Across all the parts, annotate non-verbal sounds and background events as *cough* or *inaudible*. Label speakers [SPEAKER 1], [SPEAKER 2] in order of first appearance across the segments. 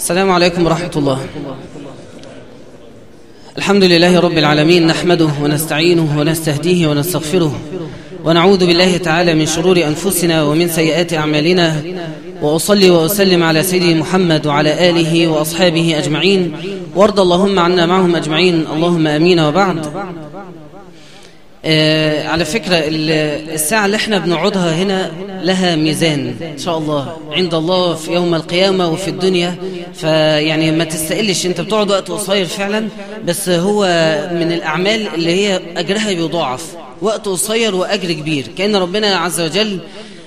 [SPEAKER 1] السلام عليكم ورحمة الله. الحمد لله رب العالمين نحمده ونستعينه ونستهديه ونستغفره ونعوذ بالله تعالى من شرور أنفسنا ومن سيئات أعمالنا وأصلي وأسلم على سيدي محمد وعلى آله وأصحابه أجمعين وارض اللهم عنا معهم أجمعين اللهم أمين وبعد. آه على فكرة الساعة اللي إحنا بنقعدها هنا لها ميزان. إن شاء الله. عند الله في يوم القيامة وفي الدنيا. فيعني ما تستقلش. انت بتقعد وقت قصير فعلا. بس هو من الأعمال اللي هي أجرها بيضاعف. وقت قصير وأجر كبير. كأن ربنا عز وجل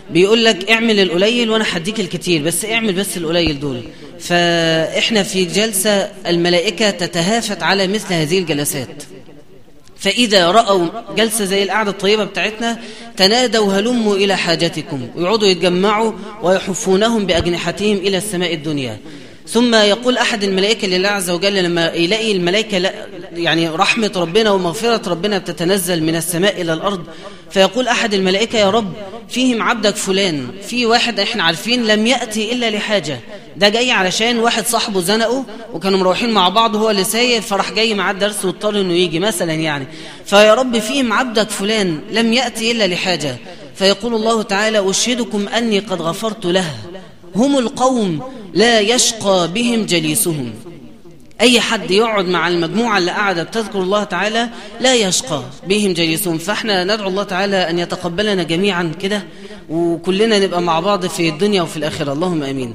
[SPEAKER 1] بيقول لك اعمل القليل وأنا هديك الكتير. بس اعمل بس القليل دول. فإحنا في جلسة الملائكة تتهافت على مثل هذه الجلسات. فإذا رأوا جلسة زي القعدة الطيبة بتاعتنا تنادوا هلموا إلى حاجتكم. ويقعدوا يتجمعوا ويحفونهم بأجنحتهم إلى السماء الدنيا. ثم يقول أحد الملائكة لله عز وجل لما يلاقي الملائكة لا يعني رحمة ربنا ومغفرة ربنا بتتنزل من السماء إلى الأرض فيقول أحد الملائكة يا رب فيهم عبدك فلان في واحد إحنا عارفين لم يأتي إلا لحاجة ده جاي علشان واحد صاحبه زنقه وكانوا مروحين مع بعض هو اللي ساير فراح جاي معاه الدرس واضطر إنه يجي مثلا يعني. فيا رب فيهم عبدك فلان لم يأتي إلا لحاجة فيقول الله تعالى أشهدكم أني قد غفرت له هم القوم لا يشقى بهم جليسهم. أي حد يقعد مع المجموعة اللي قاعدة بتذكر الله تعالى لا يشقى بهم جليسهم. فإحنا ندعو الله تعالى أن يتقبلنا جميعا كده وكلنا نبقى مع بعض في الدنيا وفي الآخرة. اللهم أمين.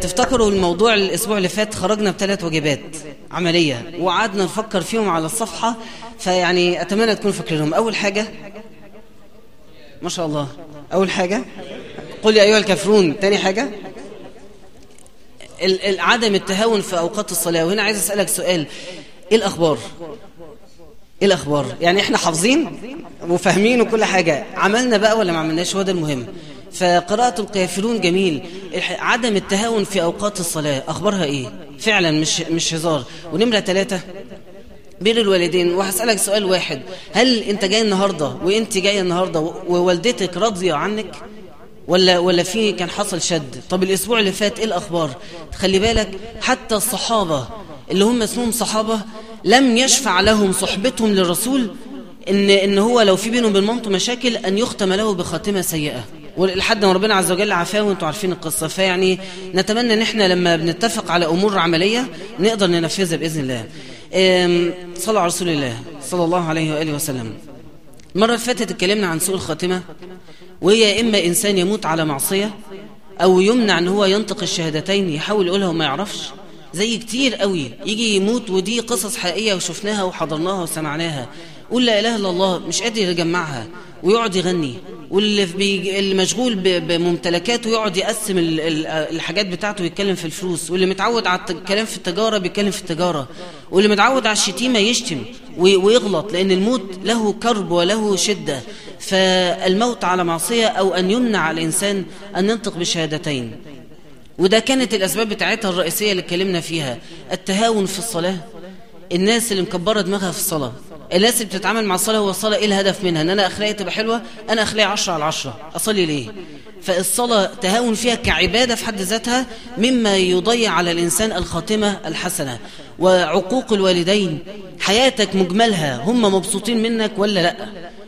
[SPEAKER 1] تفتكروا الموضوع الأسبوع اللي فات خرجنا بثلاث واجبات عملية وقعدنا نفكر فيهم على الصفحة فيعني أتمنى تكونوا فاكرينهم. أول حاجة ما شاء الله أول حاجة قل يا أيها الكافرون. تاني حاجة عدم التهاون في أوقات الصلاة. وهنا عايز أسألك سؤال. إيه الأخبار؟ إيه الأخبار؟ يعني إحنا حافظين وفاهمين وكل حاجة. عملنا بقى ولا ما عملناش؟ هو ده المهم. فقراءة الكافرون جميل. عدم التهاون في أوقات الصلاة أخبارها إيه؟ فعلا مش, مش هزار. ونمرة ثلاثة بر الوالدين وهسألك سؤال واحد. هل أنت جاي النهاردة وأنت جاي النهاردة ووالدتك راضية عنك؟ ولا ولا في كان حصل شد؟ طب الأسبوع اللي فات إيه الأخبار؟ خلي بالك حتى الصحابة اللي هم اسمهم صحابة لم يشفع لهم صحبتهم للرسول إن إن هو لو في بينهم مامته مشاكل أن يختم له بخاتمة سيئة. ولحد ما ربنا عز وجل عافاه وأنتم عارفين القصة. فيعني نتمنى إن إحنا لما بنتفق على أمور عملية نقدر ننفذها بإذن الله. صلى على رسول الله صلى الله عليه وآله وسلم. المرة اللي فاتت اتكلمنا عن سوء الخاتمة. وهي إما إنسان يموت على معصية أو يمنع أن هو ينطق الشهادتين يحاول يقولها وما يعرفش زي كتير قوي يجي يموت ودي قصص حقيقية وشفناها وحضرناها وسمعناها قول لا إله إلا الله مش قادر يجمعها ويقعد يغني واللي مشغول. بممتلكاته يقعد يقسم ال... الحاجات بتاعته ويتكلم في الفلوس واللي متعود على الكلام في التجارة بيتكلم في التجارة واللي متعود على الشتيمة يشتم. ويغلط لأن الموت له كرب وله شدة. فالموت على معصية أو أن يمنع الإنسان أن ينطق بشهادتين. وده كانت الأسباب بتاعتها الرئيسية اللي اتكلمنا فيها. التهاون في الصلاة. الناس اللي مكبرة دماغها في الصلاة. الناس اللي بتتعامل مع الصلاة هو الصلاة إيه الهدف منها؟ إن أنا اخلاقي تبقى حلوة أنا اخلاقي عشرة على عشرة. أصلي ليه؟ فالصلاة تهاون فيها كعبادة في حد ذاتها مما يضيع على الإنسان الخاتمة الحسنة. وعقوق الوالدين حياتك مجملها هم مبسوطين منك ولا لأ؟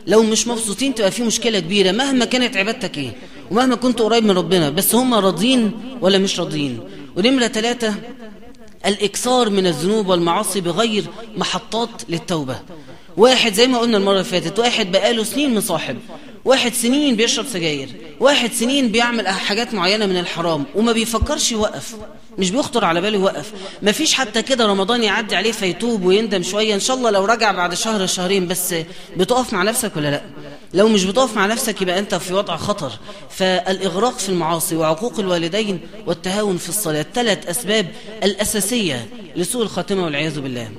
[SPEAKER 1] لو مش مبسوطين تبقى في مشكلة كبيرة. مهما كانت عبادتك إيه؟ ومهما كنت قريب من ربنا بس هم راضين ولا مش راضيين؟ ونمرة ثلاثة الإكثار من الذنوب والمعاصي بغير محطات للتوبة. واحد زي ما قلنا المرة اللي فاتت واحد بقاله سنين مصاحب واحد سنين بيشرب سجاير واحد سنين بيعمل حاجات معينة من الحرام وما بيفكرش يوقف مش بيخطر على باله يوقف. ما فيش حتى كده رمضان يعدي عليه فيتوب ويندم شوية إن شاء الله لو رجع بعد شهر شهرين بس بتقف مع نفسك ولا لأ؟ لو مش بتقف مع نفسك يبقى أنت في وضع خطر. فالإغراق في المعاصي وعقوق الوالدين والتهاون في الصلاة ثلاث أسباب الأساسية لسوء الخاتمة والعياذ بالله.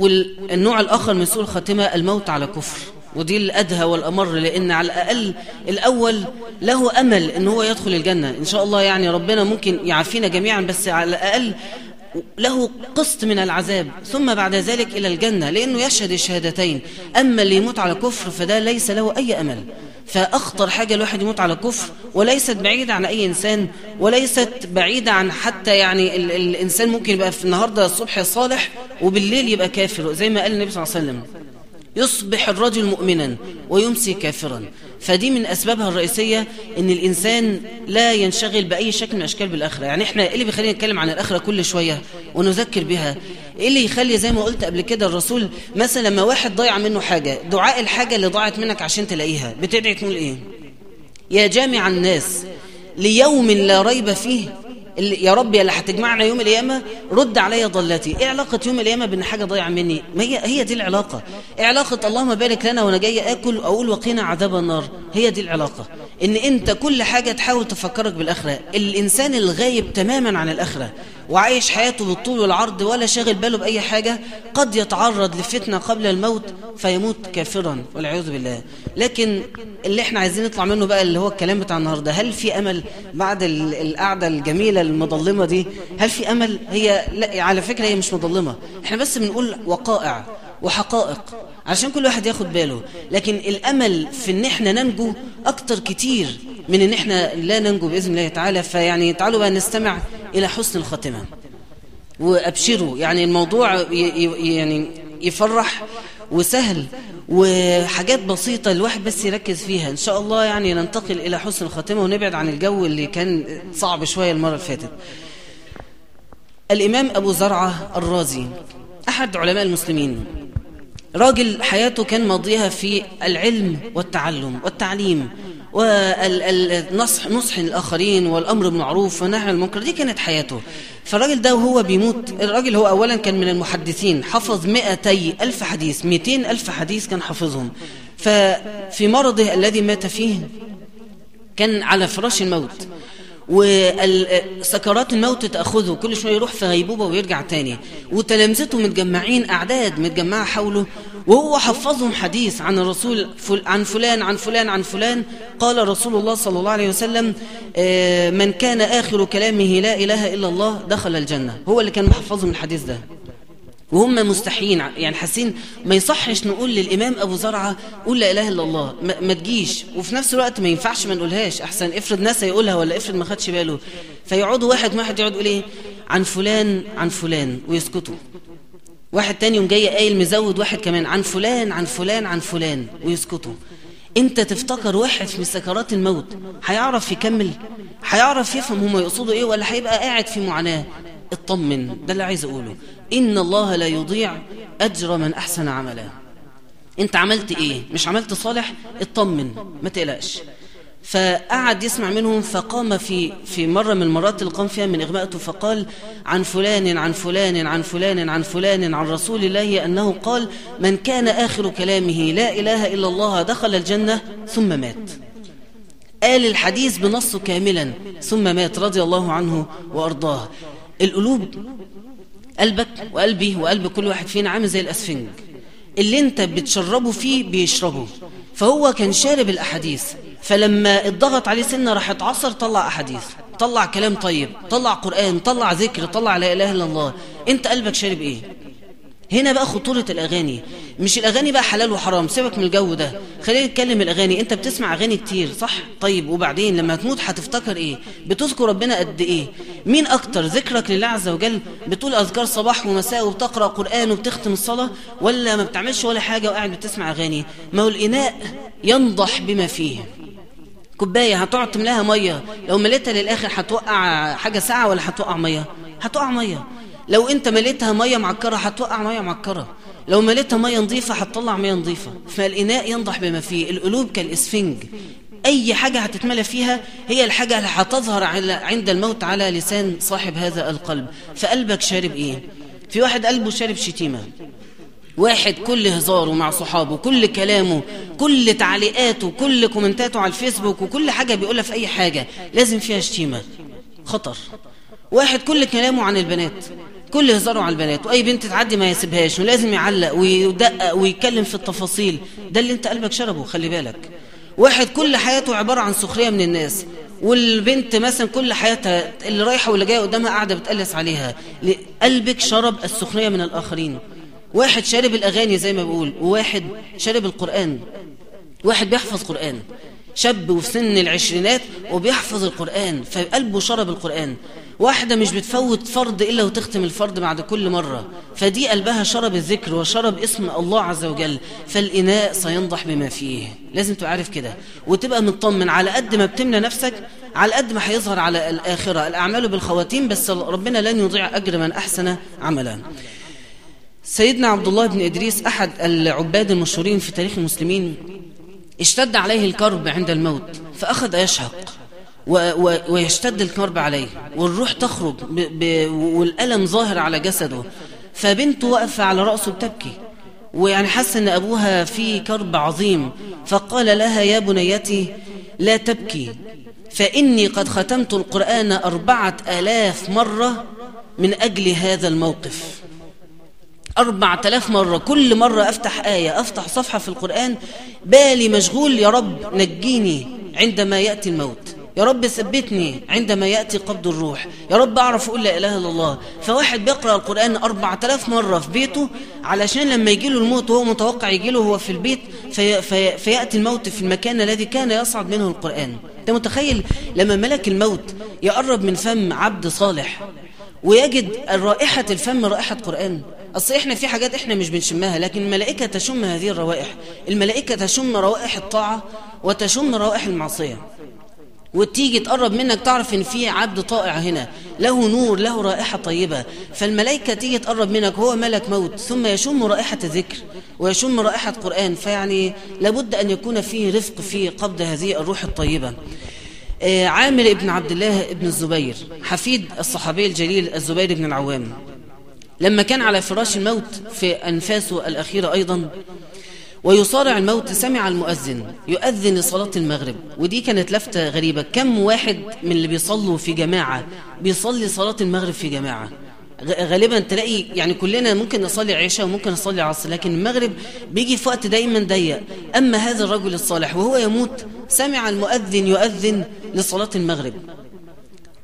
[SPEAKER 1] والنوع الآخر من سوء الخاتمة الموت على كفر. ودي الأدهى والأمر لأن على الأقل الأول له أمل أن هو يدخل الجنة. إن شاء الله يعني ربنا ممكن يعافينا جميعا بس على الأقل له قسط من العذاب ثم بعد ذلك إلى الجنة لأنه يشهد الشهادتين. أما اللي يموت على كفر فده ليس له أي أمل. فأخطر حاجة الواحد يموت على كفر وليست بعيدة عن أي إنسان وليست بعيدة عن حتى يعني ال الإنسان ممكن يبقى في النهاردة الصبح صالح وبالليل يبقى كافر زي ما قال النبي صلى الله عليه وسلم. يصبح الرجل مؤمنا ويمسي كافرا. فدي من أسبابها الرئيسية أن الإنسان لا ينشغل بأي شكل من أشكال بالآخرة. يعني إحنا إيه اللي بيخلينا نتكلم عن الآخرة كل شوية ونذكر بها؟ إيه اللي يخلي زي ما قلت قبل كده الرسول مثلا لما واحد ضيع منه حاجة دعاء الحاجة اللي ضاعت منك عشان تلاقيها بتدعي تقول إيه؟ يا جامع الناس ليوم لا ريب فيه يا رب يا اللي هتجمعنا يوم القيامة؟ رد عليا ضلتي. إيه علاقة يوم القيامة بإن حاجة ضايعة مني؟ ما هي هي دي العلاقة. إيه علاقة اللهم بارك لنا وأنا جاي آكل أقول وقينا عذاب النار؟ هي دي العلاقة. إن أنت كل حاجة تحاول تفكرك بالآخرة. الإنسان الغايب تماما عن الآخرة. وعايش حياته بالطول والعرض ولا شاغل باله بأي حاجة قد يتعرض لفتنة قبل الموت فيموت كافرا والعياذ بالله. لكن اللي إحنا عايزين نطلع منه بقى اللي هو الكلام بتاع النهارده هل في أمل بعد القعدة الجميلة المظلمة دي؟ هل في أمل؟ هي لا على فكرة هي مش مظلمة. إحنا بس بنقول وقائع وحقائق عشان كل واحد ياخد باله. لكن الأمل في إن إحنا ننجو أكتر كتير من إن إحنا لا ننجو بإذن الله تعالى فيعني تعالوا بقى نستمع إلى حسن الخاتمة. وأبشروا يعني الموضوع يعني يفرح وسهل وحاجات بسيطة الواحد بس يركز فيها. إن شاء الله يعني ننتقل إلى حسن الخاتمة ونبعد عن الجو اللي كان صعب شوية المرة اللي فاتت. الإمام أبو زرعة الرازي أحد علماء المسلمين راجل حياته كان ماضيها في العلم والتعلم والتعليم والنصح نصح الآخرين والأمر بالمعروف والنهي عن المنكر دي كانت حياته. فالراجل ده وهو بيموت الراجل هو أولا كان من المحدثين حفظ 200 ألف حديث 200 ألف حديث كان حافظهم. ففي مرضه الذي مات فيه كان على فراش الموت. وسكرات الموت تأخذه كل شوية يروح في غيبوبة ويرجع تاني. وتلامذته متجمعين أعداد متجمعة حوله. وهو حفظهم حديث عن الرسول عن فلان عن فلان عن فلان. قال رسول الله صلى الله عليه وسلم من كان آخر كلامه لا إله إلا الله دخل الجنة. هو اللي كان محفظهم الحديث ده. وهم مستحيين. يعني حاسين ما يصحش نقول للإمام أبو زرعة قول لا إله إلا الله ما, تجيش. وفي نفس الوقت ما ينفعش ما نقولهاش. أحسن افرض ناس يقولها ولا افرض ما خدش باله. فيقعدوا واحد واحد يقعد يقول إيه؟ عن فلان عن فلان ويسكتوا. واحد تاني يوم جاي قايل مزود واحد كمان عن فلان عن فلان عن فلان ويسكتوا. انت تفتكر واحد في سكرات الموت هيعرف يكمل؟ هيعرف يفهم هما يقصدوا إيه ولا هيبقى قاعد في معاناة؟ اطمن ده اللي عايز أقوله. إن الله لا يضيع أجر من أحسن عملا أنت عملت إيه؟ مش عملت صالح؟ اطمن ما تقلقش. فقعد يسمع منهم فقام في في مرة من المرات اللي قام فيها من إغماءته فقال عن فلان عن فلان عن فلان عن فلان عن رسول الله أنه قال من كان آخر كلامه لا إله إلا الله دخل الجنة ثم مات. قال الحديث بنصه كاملا ثم مات رضي الله عنه وأرضاه. القلوب قلبك وقلبي وقلب كل واحد فينا عامل زي الأسفنج. اللي انت بتشربه فيه بيشربه. فهو كان شارب الأحاديث. فلما اتضغط عليه سنة راح اتعصر طلع أحاديث. طلع كلام طيب طلع قرآن طلع ذكر طلع لا إله إلا الله. انت قلبك شارب إيه؟ هنا بقى خطورة الأغاني. مش الأغاني بقى حلال وحرام سيبك من الجو ده. خلينا نتكلم الأغاني. أنت بتسمع أغاني كتير صح؟ طيب وبعدين لما تموت هتفتكر إيه؟ بتذكر ربنا قد إيه؟ مين أكتر؟ ذكرك لله عز وجل؟ بتقول أذكار صباح ومساء وبتقرأ قرآن وبتختم الصلاة؟ ولا ما بتعملش ولا حاجة وقاعد بتسمع أغاني؟ ما هو الإناء ينضح بما فيه. كوباية هتقعد تملاها مية. لو مليتها للآخر هتوقع حاجة ساعه ولا هتوقع مية؟ هتوقع مية. لو انت مليتها مية معكرة هتوقع مية معكرة. لو مليتها مية نظيفة هتطلع مية نظيفة. فالإناء ينضح بما فيه. القلوب كالإسفنج. أي حاجة هتتملى فيها هي الحاجة اللي هتظهر عند الموت على لسان صاحب هذا القلب. فقلبك شارب إيه؟ في واحد قلبه شارب شتيمة. واحد كل هزاره مع صحابه كل كلامه كل تعليقاته كل كومنتاته على الفيسبوك وكل حاجة بيقولها في أي حاجة. لازم فيها شتيمة. خطر. واحد كل كلامه عن البنات. كل هزاره على البنات وأي بنت تعدي ما يسيبهاش ولازم يعلق ويدقق ويتكلم في التفاصيل. ده اللي انت قلبك شربه خلي بالك. واحد كل حياته عبارة عن سخرية من الناس والبنت مثلا كل حياتها اللي رايحة واللي جاية قدامها قاعدة بتقلس عليها. قلبك شرب السخرية من الآخرين. واحد شارب الأغاني زي ما بقول وواحد شارب القرآن. واحد بيحفظ قرآن. شاب وفي سن العشرينات وبيحفظ القرآن فقلبه شرب القرآن. واحدة مش بتفوت فرض إلا وتختم الفرض بعد كل مرة. فدي قلبها شرب الذكر وشرب اسم الله عز وجل فالإناء سينضح بما فيه. لازم تبقى عارف كده. وتبقى مطمن على قد ما بتملى نفسك على قد ما هيظهر على الآخرة. الأعمال بالخواتيم بس ربنا لن يضيع أجر من أحسن عملا. سيدنا عبد الله بن إدريس أحد العباد المشهورين في تاريخ المسلمين اشتد عليه الكرب عند الموت فأخذ يشهق ويشتد الكرب عليه والروح تخرج والألم ظاهر على جسده فبنته واقفة على رأسه بتبكي ويعني حس أن أبوها في كرب عظيم فقال لها يا بنيتي لا تبكي فإني قد ختمت القرآن أربعة آلاف مرة من أجل هذا الموقف. أربعة آلاف مرة. كل مرة أفتح آية أفتح صفحة في القرآن بالي مشغول يا رب نجيني عندما يأتي الموت. يا رب ثبتني عندما يأتي قبض الروح. يا رب أعرف أقول لا إله إلا الله. فواحد بيقرأ القرآن أربعة آلاف مرة في بيته علشان لما يجي له الموت وهو متوقع يجي له هو في البيت في في فيأتي الموت في المكان الذي كان يصعد منه القرآن. أنت متخيل لما ملك الموت يقرب من فم عبد صالح ويجد رائحة الفم رائحة قرآن؟ أصل إحنا في حاجات إحنا مش بنشمها لكن الملائكة تشم هذه الروائح. الملائكة تشم روائح الطاعة وتشم روائح المعصية. وتيجي تقرب منك تعرف إن في عبد طائع هنا له نور له رائحة طيبة. فالملائكة تيجي تقرب منك هو ملك موت ثم يشم رائحة ذكر ويشم رائحة قرآن فيعني لابد أن يكون فيه رفق في قبض هذه الروح الطيبة. آه عامر ابن عبد الله ابن الزبير حفيد الصحابي الجليل الزبير بن العوام. لما كان على فراش الموت في أنفاسه الأخيرة أيضا ويصارع الموت سمع المؤذن يؤذن لصلاة المغرب. ودي كانت لفتة غريبة. كم واحد من اللي بيصلوا في جماعة بيصلي صلاة المغرب في جماعة؟ غالبا تلاقي يعني كلنا ممكن نصلي عشاء وممكن نصلي عصر لكن المغرب بيجي في وقت دايما ضيق. أما هذا الرجل الصالح وهو يموت سمع المؤذن يؤذن لصلاة المغرب.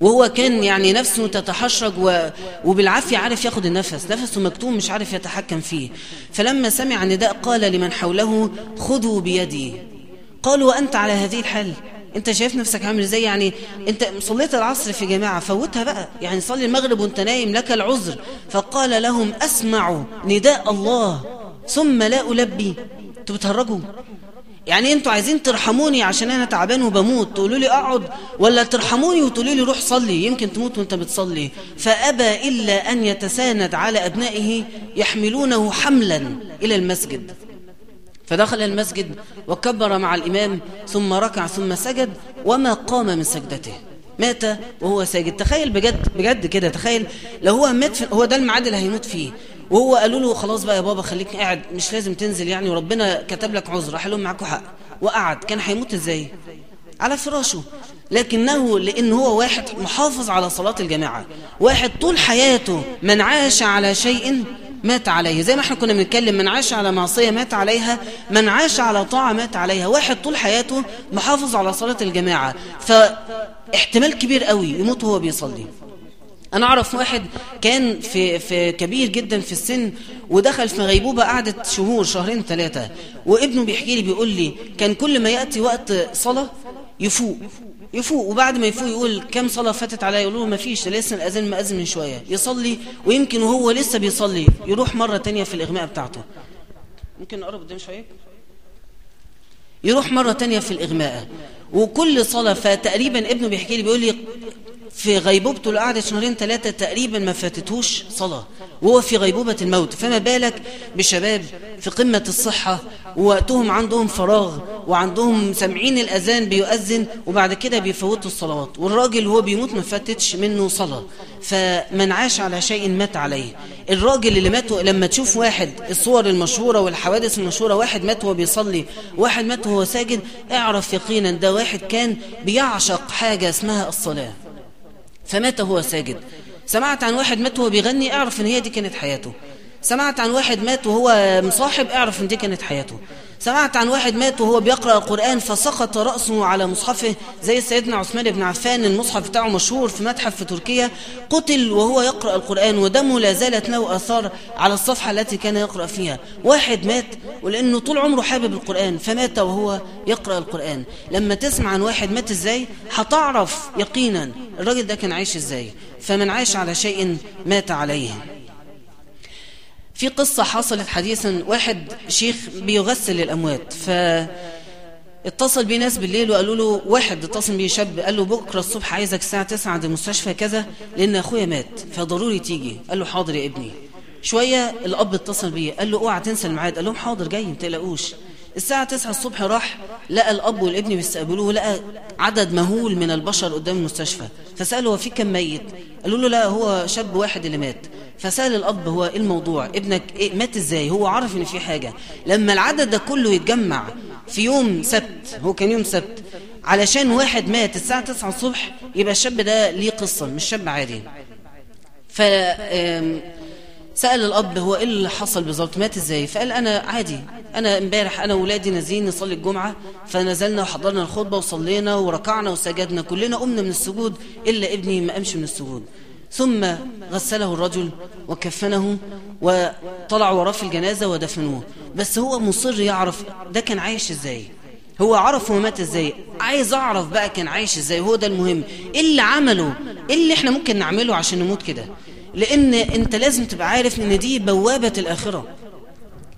[SPEAKER 1] وهو كان يعني نفسه تتحشرج. وبالعافية عارف ياخد النفس نفسه مكتوم مش عارف يتحكم فيه. فلما سمع النداء قال لمن حوله خذوا بيدي. قالوا وأنت على هذه الحال أنت شايف نفسك عامل إزاي؟ يعني أنت صليت العصر في جماعة فوتها بقى يعني صلي المغرب وأنت نايم لك العذر. فقال لهم أسمعوا نداء الله ثم لا ألبي. أنتوا بتهرجوا؟ يعني أنتوا عايزين ترحموني عشان أنا تعبان وبموت تقولوا لي اقعد ولا ترحموني وتقولوا لي روح صلي يمكن تموت وانت بتصلي. فأبى إلا أن يتساند على أبنائه يحملونه حملا إلى المسجد. فدخل المسجد وكبر مع الإمام ثم ركع ثم سجد وما قام من سجدته. مات وهو ساجد. تخيل بجد بجد كده تخيل لو هو مات هو ده الميعاد اللي هيموت فيه. وهو قالوا له خلاص بقى يا بابا خليك قاعد مش لازم تنزل يعني وربنا كتب لك عذر. راح لهم معاكم حق. وقعد. كان هيموت إزاي؟ على فراشه. لكنه لأن هو واحد محافظ على صلاة الجماعة. واحد طول حياته من عاش على شيء مات عليه. زي ما إحنا كنا بنتكلم من عاش على معصية مات عليها من عاش على طاعة مات عليها. واحد طول حياته محافظ على صلاة الجماعة. فاحتمال كبير قوي يموت وهو بيصلي. أنا أعرف واحد كان في, في كبير جدا في السن ودخل في غيبوبة قعدت شهور شهرين ثلاثة وابنه بيحكي لي بيقول لي كان كل ما يأتي وقت صلاة يفوق يفوق. وبعد ما يفوق يقول كم صلاة فاتت عليا؟ يقول له ما فيش لسه الأذان مأذن من شوية. يصلي ويمكن وهو لسه بيصلي. يروح مرة تانية في الإغماء بتاعته. ممكن نقرب قدام شوية؟ يروح مرة تانية في الإغماء. وكل صلاة فتقريبا ابنه بيحكي لي بيقول لي في غيبوبته اللي قعدت شهرين ثلاثة تقريبا ما فاتتهوش صلاة وهو في غيبوبة الموت. فما بالك بشباب في قمة الصحة ووقتهم عندهم فراغ وعندهم سامعين الأذان بيؤذن وبعد كده بيفوتوا الصلوات. والراجل هو بيموت ما فاتتش منه صلاة. فمن عاش على شيء مات عليه. الراجل اللي مات لما تشوف واحد الصور المشهورة والحوادث المشهورة واحد مات وهو بيصلي واحد مات وهو ساجد اعرف يقينا ده واحد كان بيعشق حاجة اسمها الصلاة. فمات وهو ساجد. سمعت عن واحد مات وهو بيغني اعرف إن هي دي كانت حياته. سمعت عن واحد مات وهو مصاحب اعرف إن دي كانت حياته. سمعت عن واحد مات وهو بيقرأ القرآن فسقط رأسه على مصحفه زي سيدنا عثمان بن عفان. المصحف بتاعه مشهور في متحف في تركيا. قتل وهو يقرأ القرآن ودمه لا زالت له أثار على الصفحة التي كان يقرأ فيها. واحد مات ولأنه طول عمره حابب القرآن فمات وهو يقرأ القرآن. لما تسمع عن واحد مات إزاي هتعرف يقينا الراجل ده كان عايش إزاي. فمن عاش على شيء مات عليه. في قصة حصلت حديثا واحد شيخ بيغسل الأموات ف اتصل بيه ناس بالليل وقالوا له واحد اتصل بيه شاب قال له بكرة الصبح عايزك الساعة 9 عند المستشفى كذا لأن أخويا مات فضروري تيجي. قال له حاضر يا ابني. شوية الأب اتصل بيه قال له اوعى تنسى الميعاد. قال لهم حاضر جاي ما تقلقوش. الساعة 9 الصبح راح لقى الأب والابن بيستقبلوه لقى عدد مهول من البشر قدام المستشفى فسأله هو في كم ميت؟ قالوا له لا هو شاب واحد اللي مات. فسأل الأب هو إيه الموضوع؟ ابنك إيه؟ مات إزاي؟ هو عرف إن في حاجة. لما العدد ده كله يتجمع في يوم سبت هو كان يوم سبت علشان واحد مات الساعة 9 الصبح يبقى الشاب ده ليه قصة مش شاب عادي. ف سأل الأب هو إيه اللي حصل بالظبط؟ مات إزاي؟ فقال أنا عادي أنا إمبارح أنا وولادي نازلين نصلي الجمعة فنزلنا وحضرنا الخطبة وصلينا وركعنا وسجدنا كلنا قمنا من السجود إلا ابني ما قامش من السجود. ثم غسله الرجل وكفنه وطلع وراه في الجنازة ودفنوه. بس هو مصر يعرف ده كان عايش إزاي. هو عرف هو مات إزاي. عايز أعرف بقى كان عايش إزاي. هو ده المهم. إيه اللي عمله؟ إيه اللي إحنا ممكن نعمله عشان نموت كده؟ لأن أنت لازم تبقى عارف إن دي بوابة الآخرة.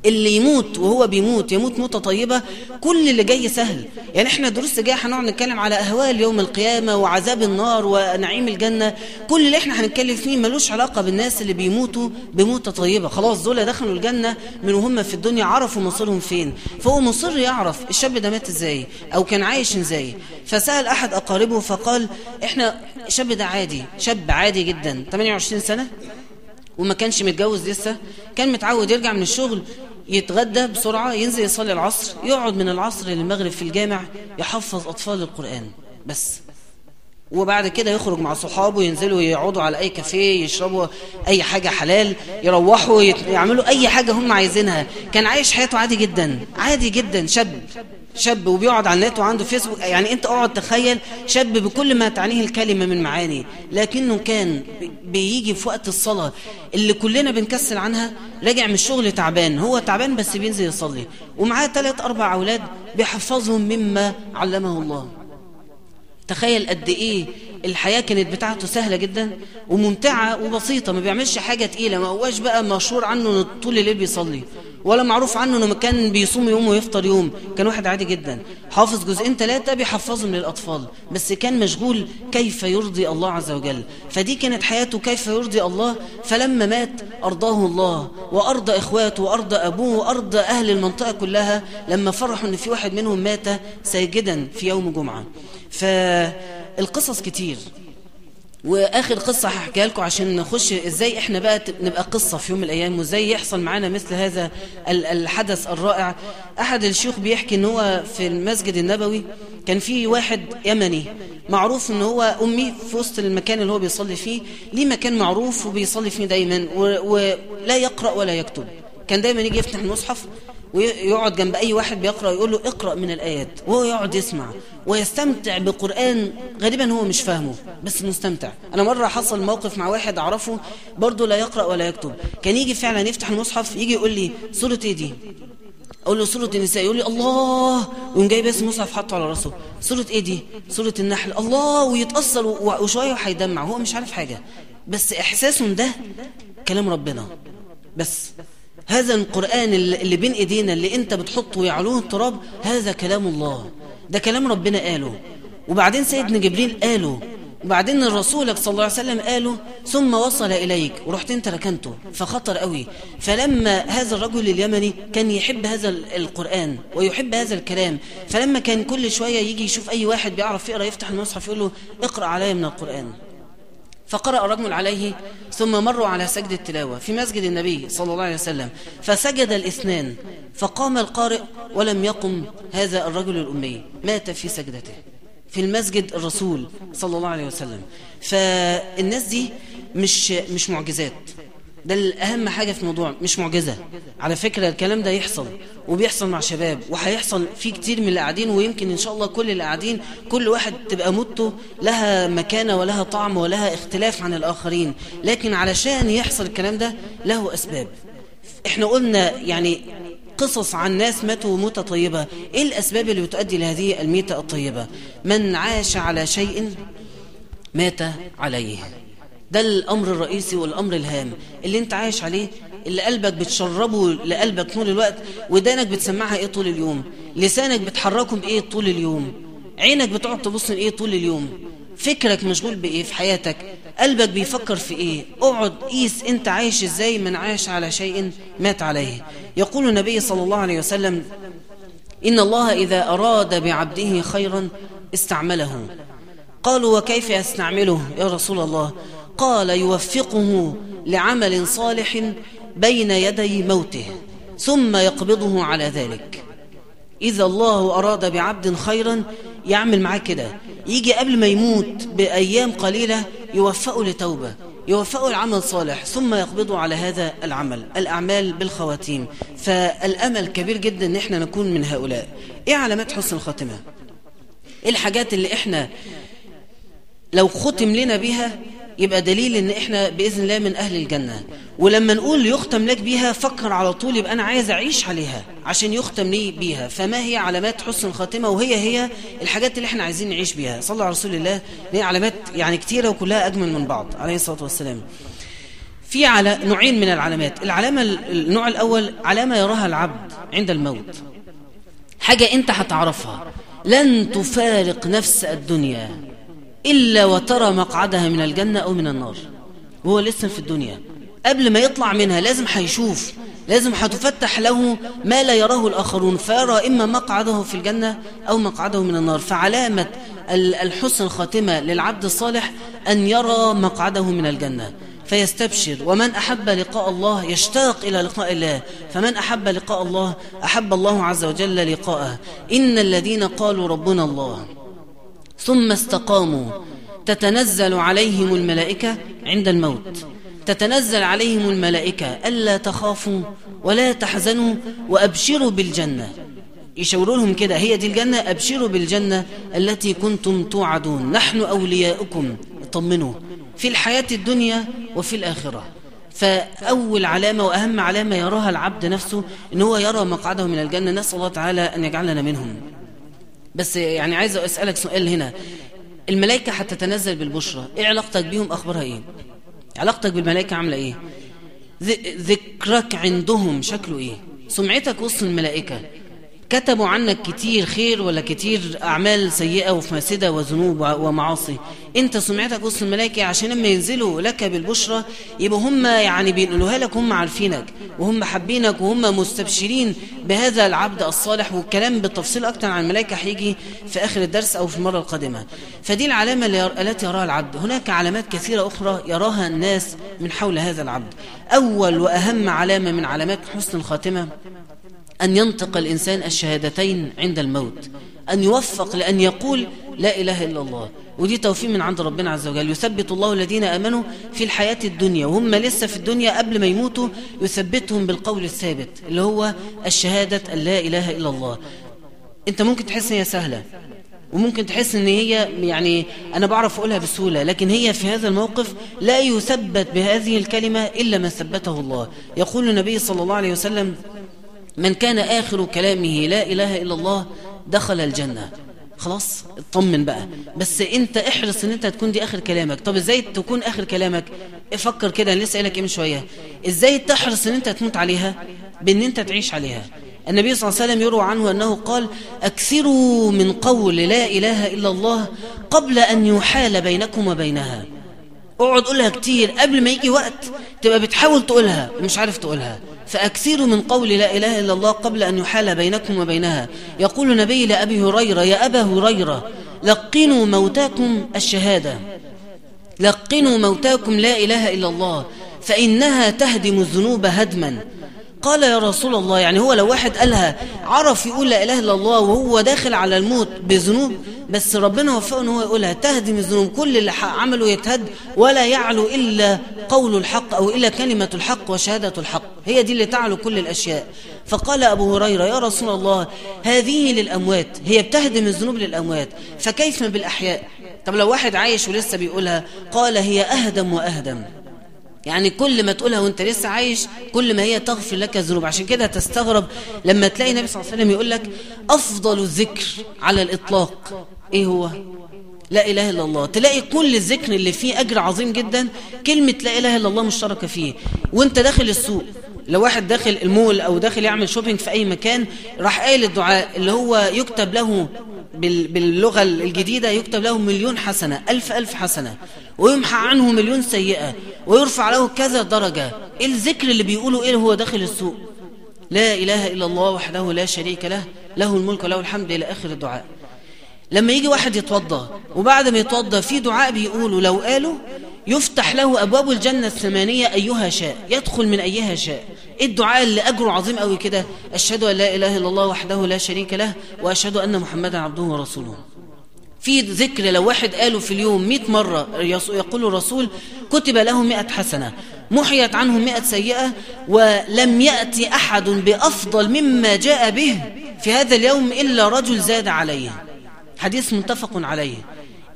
[SPEAKER 1] اللي يموت وهو بيموت يموت موتة طيبة كل اللي جاي سهل. يعني إحنا دروس جاي هنقعد نتكلم على أهوال يوم القيامة وعذاب النار ونعيم الجنة. كل اللي إحنا هنتكلم فيه ملوش علاقة بالناس اللي بيموتوا بموتة طيبة. خلاص دول دخلوا الجنة من وهم في الدنيا عرفوا مصيرهم فين. فهو مصر يعرف الشاب ده مات إزاي أو كان عايش إزاي. فسأل أحد أقاربه فقال إحنا الشاب ده عادي شاب عادي جدا 28 سنة. وما كانش متجوز لسه كان متعود يرجع من الشغل يتغدى بسرعة ينزل يصلي العصر يقعد من العصر للمغرب في الجامع يحفظ أطفال القرآن. بس. وبعد كده يخرج مع صحابه ينزلوا يقعدوا على أي كافيه يشربوا أي حاجة حلال يروحوا يعملوا أي حاجة هم عايزينها. كان عايش حياته عادي جدا عادي جدا شاب شاب وبيقعد على النت وعنده فيسبوك. يعني أنت اقعد تخيل شاب بكل ما تعنيه الكلمة من معاني لكنه كان بيجي في وقت الصلاة اللي كلنا بنكسل عنها راجع من الشغل تعبان. هو تعبان بس بينزل يصلي. ومعاه ثلاث أربع أولاد بيحفظهم مما علمه الله. تخيل قد إيه الحياة كانت بتاعته سهلة جدا وممتعة وبسيطة ما بيعملش حاجة تقيلة ما هواش بقى مشهور عنه طول الليل بيصلي ولا معروف عنه إنه كان بيصوم يوم ويفطر يوم كان واحد عادي جدا. حافظ جزئين ثلاثة بيحفظهم للأطفال بس كان مشغول كيف يرضي الله عز وجل. فدي كانت حياته كيف يرضي الله؟ فلما مات أرضاه الله وأرضى إخواته وأرضى أبوه وأرضى أهل المنطقة كلها لما فرحوا أن في واحد منهم مات ساجدا في يوم جمعة. فالقصص كتير. وآخر قصة هحكيها لكم عشان نخش إزاي إحنا بقى نبقى قصة في يوم من الأيام وإزاي يحصل معانا مثل هذا الحدث الرائع. أحد الشيوخ بيحكي إن هو في المسجد النبوي كان في واحد يمني معروف إن هو أمي في وسط المكان اللي هو بيصلي فيه. ليه مكان معروف وبيصلي فيه دايما؟ ولا يقرأ ولا يكتب. كان دايما يجي يفتح المصحف ويقعد جنب أي واحد بيقرأ يقول له اقرأ من الآيات وهو يقعد يسمع ويستمتع بقرآن غالبا هو مش فاهمه بس مستمتع. أنا مرة حصل موقف مع واحد أعرفه برضه لا يقرأ ولا يكتب. كان يجي فعلا يفتح المصحف يجي يقول لي سورة إيه دي؟ أقول له سورة النساء يقول لي الله ويقوم جايب اسم مصحف حاطه على راسه. سورة إيه دي؟ سورة النحل. الله ويتأثر وشوية وهيدمع هو مش عارف حاجة. بس إحساسه ده كلام ربنا. بس. هذا القرآن اللي بين إيدينا اللي أنت بتحطه ويعلوه التراب هذا كلام الله. ده كلام ربنا قاله. وبعدين سيدنا جبريل قاله. وبعدين الرسولك صلى الله عليه وسلم قاله ثم وصل إليك. ورحت أنت ركنته. فخطر قوي. فلما هذا الرجل اليمني كان يحب هذا القرآن ويحب هذا الكلام فلما كان كل شوية يجي يشوف أي واحد بيعرف يقرأ يفتح المصحف يقول له اقرأ علي من القرآن. فقرأ الرجل عليه ثم مروا على سجد التلاوة في مسجد النبي صلى الله عليه وسلم فسجد الاثنان فقام القارئ ولم يقم هذا الرجل الأمي مات في سجدته في المسجد الرسول صلى الله عليه وسلم. فالناس دي مش مش معجزات. ده الأهم حاجة في الموضوع مش معجزة. على فكرة الكلام ده يحصل وبيحصل مع شباب وهيحصل في كتير من اللي قاعدين ويمكن إن شاء الله كل اللي قاعدين كل واحد تبقى موته لها مكانة ولها طعم ولها اختلاف عن الآخرين. لكن علشان يحصل الكلام ده له أسباب. إحنا قلنا يعني قصص عن ناس ماتوا موتة طيبة. إيه الأسباب اللي بتؤدي لهذه الميتة الطيبة؟ من عاش على شيء مات عليه. ده الأمر الرئيسي والأمر الهام. اللي انت عايش عليه اللي قلبك بتشربه لقلبك طول الوقت ودانك بتسمعها إيه طول اليوم؟ لسانك بتحركه بإيه طول اليوم؟ عينك بتقعد تبص إيه طول اليوم؟ فكرك مشغول بإيه في حياتك؟ قلبك بيفكر في إيه؟ اقعد قيس انت عايش إزاي من عاش على شيء مات عليه. يقول النبي صلى الله عليه وسلم إن الله إذا أراد بعبده خيرا استعمله. قالوا وكيف يستعمله يا رسول الله؟ قال يوفقه لعمل صالح بين يدي موته ثم يقبضه على ذلك. إذا الله أراد بعبد خيرا يعمل معاه كده. يجي قبل ما يموت بأيام قليلة يوفقه لتوبة يوفقه العمل صالح ثم يقبضه على هذا العمل. الأعمال بالخواتيم. فالأمل كبير جدا إن إحنا نكون من هؤلاء. إيه علامات حسن الخاتمة؟ إيه الحاجات اللي إحنا لو ختم لنا بها يبقى دليل إن إحنا بإذن الله من أهل الجنة. ولما نقول يختم لك بيها فكر على طول يبقى أنا عايز أعيش عليها عشان يختم لي بيها. فما هي علامات حسن الخاتمه وهي هي الحاجات اللي إحنا عايزين نعيش بيها. صلى على رسول الله. هي علامات يعني كتيرة وكلها أجمل من بعض عليه الصلاة والسلام. في على نوعين من العلامات. العلامة النوع الأول علامة يراها العبد عند الموت. حاجة أنت هتعرفها. لن تفارق نفس الدنيا. إلا وترى مقعدها من الجنة أو من النار. وهو لسه في الدنيا. قبل ما يطلع منها لازم هيشوف. لازم هتفتح له ما لا يراه الآخرون. فيرى إما مقعده في الجنة أو مقعده من النار. فعلامة الحسن الخاتمة للعبد الصالح أن يرى مقعده من الجنة. فيستبشر. ومن أحب لقاء الله يشتاق إلى لقاء الله. فمن أحب لقاء الله أحب الله عز وجل لقاءه. إن الذين قالوا ربنا الله. ثم استقاموا. تتنزل عليهم الملائكة عند الموت. تتنزل عليهم الملائكة ألا تخافوا ولا تحزنوا وأبشروا بالجنة. يشوروا لهم كده هي دي الجنة؟ أبشروا بالجنة التي كنتم توعدون. نحن أولياؤكم. اطمنوا. في الحياة الدنيا وفي الآخرة. فأول علامة وأهم علامة يراها العبد نفسه إن هو يرى مقعده من الجنة نسأل الله تعالى أن يجعلنا منهم. بس يعني عايز أسألك سؤال هنا. الملائكة هتتنزل بالبشرى إيه علاقتك بيهم؟ أخبارها إيه؟ علاقتك بالملائكة عاملة إيه؟ ذكرك عندهم شكله إيه؟ سمعتك وسط الملائكة. كتبوا عنك كتير خير ولا كتير أعمال سيئة وفاسدة وذنوب ومعاصي. أنت سمعتك وسط الملائكة عشان لما ينزلوا لك بالبشرى يبقى هم يعني بينقلوها لك هم عارفينك وهم حابينك وهم مستبشرين بهذا العبد الصالح. والكلام بالتفصيل أكتر عن الملائكة هيجي في آخر الدرس أو في المرة القادمة. فدي العلامة التي يراها العبد. هناك علامات كثيرة أخرى يراها الناس من حول هذا العبد. أول وأهم علامة من علامات حسن الخاتمة أن ينطق الإنسان الشهادتين عند الموت أن يوفق لأن يقول لا إله إلا الله. ودي توفيق من عند ربنا عز وجل. يثبت الله الذين أمنوا في الحياة الدنيا وهم لسه في الدنيا قبل ما يموتوا يثبتهم بالقول الثابت اللي هو الشهادة لا إله إلا الله. أنت ممكن تحس إن هي سهلة وممكن تحس إن هي يعني أنا بعرف أقولها بسهولة لكن هي في هذا الموقف لا يثبت بهذه الكلمة إلا ما ثبته الله. يقول النبي صلى الله عليه وسلم من كان آخر كلامه لا إله إلا الله دخل الجنة. خلاص اطمن بقى. بس أنت احرص إن أنت تكون دي آخر كلامك. طب إزاي تكون آخر كلامك؟ أفكر كده لسه قايلك إيه من شوية. إزاي تحرص إن أنت تموت عليها؟ بإن أنت تعيش عليها. النبي صلى الله عليه وسلم يروى عنه أنه قال أكثروا من قول لا إله إلا الله قبل أن يحال بينكم وبينها. اقعد قولها كتير. قبل ما يجي وقت تبقى بتحاول تقولها. مش عارف تقولها. فأكثروا من قول لا إله إلا الله قبل أن يحال بينكم وبينها. يقول نبي لأبي هريرة يا أبا هريرة لقنوا موتاكم الشهادة. لقنوا موتاكم لا إله إلا الله فإنها تهدم الذنوب هدما. قال يا رسول الله يعني هو لو واحد قالها عرف يقول لا إله إلا الله وهو داخل على الموت بذنوب بس ربنا وفقه إن هو يقولها تهدم الذنوب كل اللي عمله يتهد ولا يعلو إلا قول الحق أو إلا كلمة الحق وشهادة الحق. هي دي اللي تعلو كل الأشياء. فقال أبو هريرة يا رسول الله هذه للأموات هي بتهدم الذنوب للأموات فكيف بالأحياء؟ طب لو واحد عايش ولسه بيقولها قال هي أهدم وأهدم. يعني كل ما تقولها وانت لسه عايش كل ما هي تغفر لك الذنوب عشان كده تستغرب لما تلاقي النبي صلى الله عليه وسلم يقول لك أفضل الذكر على الإطلاق. إيه هو؟ لا إله إلا الله. تلاقي كل الذكر اللي فيه أجر عظيم جدا كلمة لا إله إلا الله مشتركة فيه. وانت داخل السوق لو واحد داخل المول أو داخل يعمل شوبينج في أي مكان راح قايل الدعاء اللي هو يكتب له باللغة الجديدة يكتب له مليون حسنة ألف ألف حسنة ويمحى عنه مليون سيئة ويرفع له كذا درجة. إيه الذكر اللي بيقوله؟ إيه هو داخل السوق؟ لا إله إلا الله وحده لا شريك له له الملك وله الحمد إلى آخر الدعاء. لما يجي واحد يتوضى وبعد ما يتوضى في دعاء بيقوله لو قاله يفتح له أبواب الجنة الثمانية أيها شاء يدخل من أيها شاء. إيه الدعاء اللي أجره عظيم قوي كده؟ أشهد أن لا إله إلا الله وحده لا شريك له وأشهد أن محمدا عبده ورسوله. في ذكر لو واحد قاله في اليوم مئة مرة يقول الرسول كتب له مئة حسنة محيت عنه مئة سيئة ولم يأتي أحد بأفضل مما جاء به في هذا اليوم إلا رجل زاد عليه. حديث متفق عليه.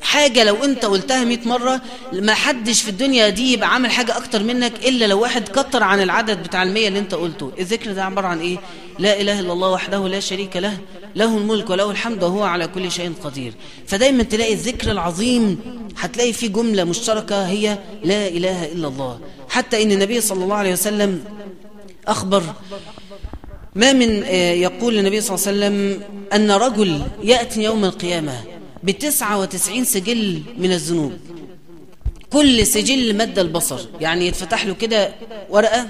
[SPEAKER 1] حاجة لو انت قلتها 100 مرة ما حدش في الدنيا دي يبقى عامل حاجة أكتر منك إلا لو واحد كتر عن العدد بتاع المية اللي انت قلته. الذكر ده عبارة عن إيه؟ لا إله إلا الله وحده لا شريك له له الملك وله الحمد وهو على كل شيء قدير. فدايما تلاقي الذكر العظيم هتلاقي فيه جملة مشتركة هي لا إله إلا الله. حتى إن النبي صلى الله عليه وسلم أخبر ما من يقول النبي صلى الله عليه وسلم أن رجل يأتي يوم القيامة بتسعة وتسعين سجل من الذنوب. كل سجل مد البصر. يعني يتفتح له كده ورقة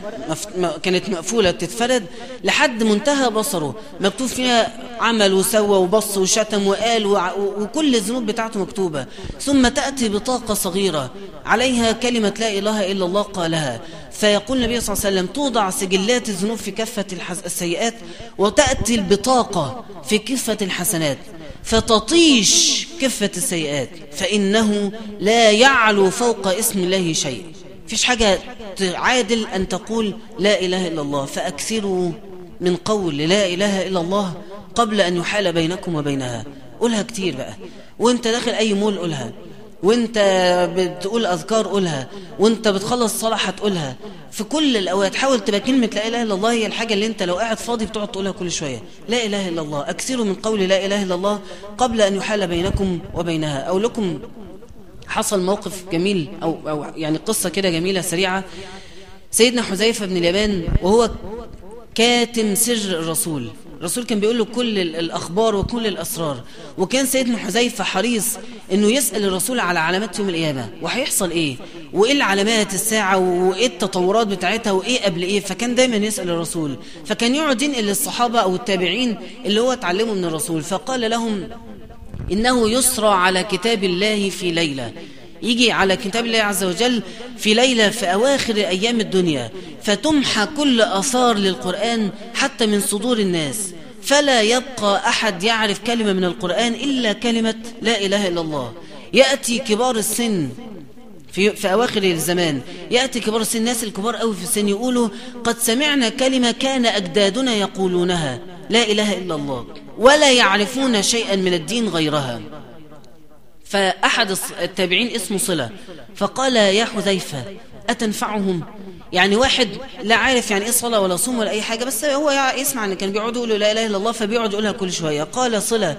[SPEAKER 1] كانت مقفولة تتفرد لحد منتهى بصره. مكتوب فيها عمل وسوى وبص وشتم وقال وكل الذنوب بتاعته مكتوبة. ثم تأتي بطاقة صغيرة. عليها كلمة لا إله إلا الله قالها. فيقول النبي صلى الله عليه وسلم توضع سجلات الذنوب في كفة السيئات وتأتي البطاقة في كفة الحسنات. فتطيش كفة السيئات فإنه لا يعلو فوق اسم الله شيء. فيش حاجة تعادل أن تقول لا إله إلا الله فأكثروا من قول لا إله إلا الله قبل أن يحال بينكم وبينها. قولها كتير بقى. وانت داخل أي مول قولها. وانت بتقول أذكار قولها وانت بتخلص صلاة هتقولها. في كل الأوقات حاول تبقى كلمة لا إله إلا الله هي الحاجة اللي انت لو قاعد فاضي بتقعد تقولها كل شوية. لا إله إلا الله. أكثروا من قول لا إله إلا الله قبل أن يحال بينكم وبينها. أو لكم حصل موقف جميل أو, أو يعني قصة كده جميلة سريعة. سيدنا حذيفة بن اليابان وهو كاتم سر الرسول. الرسول كان بيقول له كل الأخبار وكل الأسرار. وكان سيدنا حذيفة حريص أنه يسأل الرسول على علامات يوم القيامة. وهيحصل إيه؟ وإيه العلامات الساعة؟ وإيه التطورات بتاعتها؟ وإيه قبل إيه؟ فكان دايما يسأل الرسول. فكان يقعد ينقل للصحابة أو التابعين اللي هو اتعلمه من الرسول. فقال لهم إنه يسرى على كتاب الله في ليلة. يجي على كتاب الله عز وجل في ليلة في أواخر أيام الدنيا فتمحى كل أثار للقرآن حتى من صدور الناس. فلا يبقى أحد يعرف كلمة من القرآن إلا كلمة لا إله إلا الله. يأتي كبار السن في, في أواخر الزمان. يأتي كبار السن الناس الكبار قوي في السن يقولوا قد سمعنا كلمة كان أجدادنا يقولونها لا إله إلا الله ولا يعرفون شيئا من الدين غيرها. فأحد التابعين اسمه صلة. فقال يا حذيفة أتنفعهم؟ يعني واحد لا عارف يعني إيه صلاة ولا صوم ولا أي حاجة بس هو يسمع إن كان بيقعدوا يقولوا لا إله إلا الله فبيقعد يقولها كل شوية. قال صلة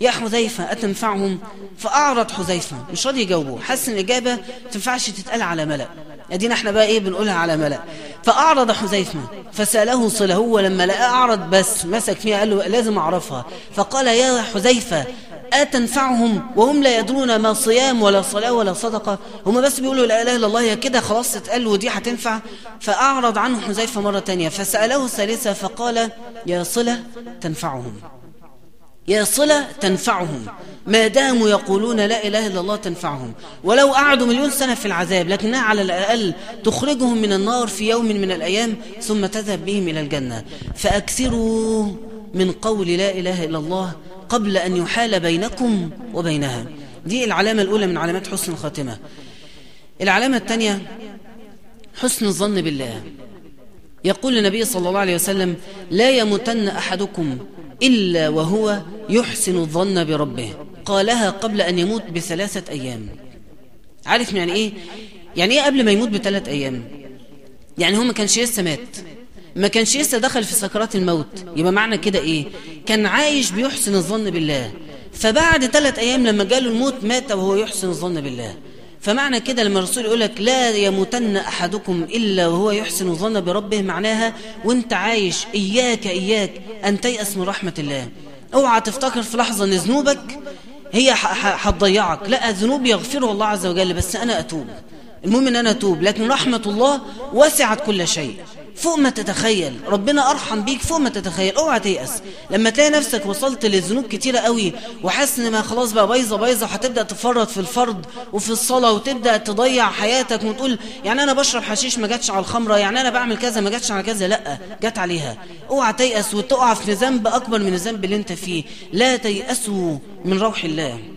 [SPEAKER 1] يا حذيفة أتنفعهم؟ فأعرض حذيفة مش راضي يجاوبه. حس إن الإجابة تنفعش تتقال على ملأ. أدينا إحنا بقى إيه بنقولها على ملأ. فأعرض حذيفة فسأله صلة هو لما لقى أعرض بس مسك فيها قال له لازم أعرفها. فقال يا حذيفة أتنفعهم؟ وهم لا يدرون ما صيام ولا صلاة ولا صدقة. هم بس بيقولوا لا إله إلا الله هي كده خلاص تتقال ودي هتنفع. فأعرض عنه حذيفة مرة تانية فسأله الثالثة فقال يا صلة تنفعهم. يا صلة تنفعهم. ما داموا يقولون لا إله إلا الله تنفعهم. ولو قعدوا مليون سنة في العذاب لكنها على الأقل تخرجهم من النار في يوم من الأيام ثم تذهب بهم إلى الجنة. فأكثروا من قول لا إله إلا الله قبل أن يحال بينكم وبينها. دي العلامة الأولى من علامات حسن الخاتمة. العلامة الثانية حسن الظن بالله. يقول النبي صلى الله عليه وسلم لا يمتن أحدكم إلا وهو يحسن الظن بربه. قالها قبل أن يموت بثلاثة أيام. عارف يعني إيه؟ يعني إيه قبل ما يموت بثلاث أيام؟ يعني هو ما كانش لسه مات. ما كانش لسه دخل في سكرات الموت. يبقى معنى كده إيه؟ كان عايش بيحسن الظن بالله. فبعد ثلاث أيام لما جاله الموت مات وهو يحسن الظن بالله. فمعنى كده لما الرسول يقول لك لا يموتن أحدكم إلا وهو يحسن الظن بربه معناها وانت عايش إياك إياك أن تيأس من رحمة الله. أوعى تفتكر في لحظة إن ذنوبك هي هتضيعك لا الذنوب يغفرها الله عز وجل بس أنا أتوب. المهم إن أنا أتوب لكن رحمة الله وسعت كل شيء. فوق ما تتخيل. ربنا أرحم بيك فوق ما تتخيل. أوعى تيأس. لما تلاقي نفسك وصلت للذنوب كتيرة قوي وحاسس إن ما خلاص بقى بايظة بايظة وهتبدا تفرط في الفرض وفي الصلاة وتبدأ تضيع حياتك وتقول يعني أنا بشرب حشيش ما جاتش على الخمرة يعني أنا بعمل كذا ما جاتش على كذا. لأ جت عليها. أوعى تيأس وتقع في ذنب أكبر من الذنب اللي أنت فيه. لا تيأسوا من روح الله.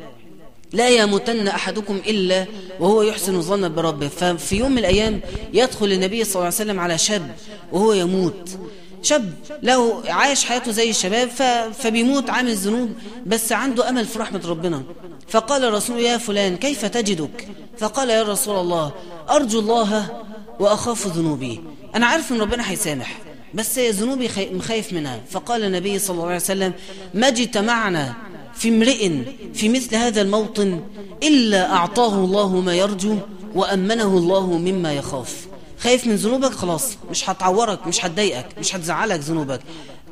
[SPEAKER 1] لا يموتن أحدكم إلا وهو يحسن الظن بربه. ففي يوم من الأيام يدخل النبي صلى الله عليه وسلم على شاب وهو يموت. شاب لو عايش حياته زي الشباب فبيموت عامل ذنوب بس عنده أمل في رحمة ربنا. فقال الرسول يا فلان كيف تجدك؟ فقال يا رسول الله أرجو الله وأخاف ذنوبي. أنا عارف أن ربنا هيسامح بس ذنوبي مخايف منها. فقال النبي صلى الله عليه وسلم ما اجتمعنا في امرئ في مثل هذا الموطن إلا أعطاه الله ما يرجو وأمنه الله مما يخاف. خايف من ذنوبك؟ خلاص مش هتعورك مش هتضايقك مش هتزعلك ذنوبك.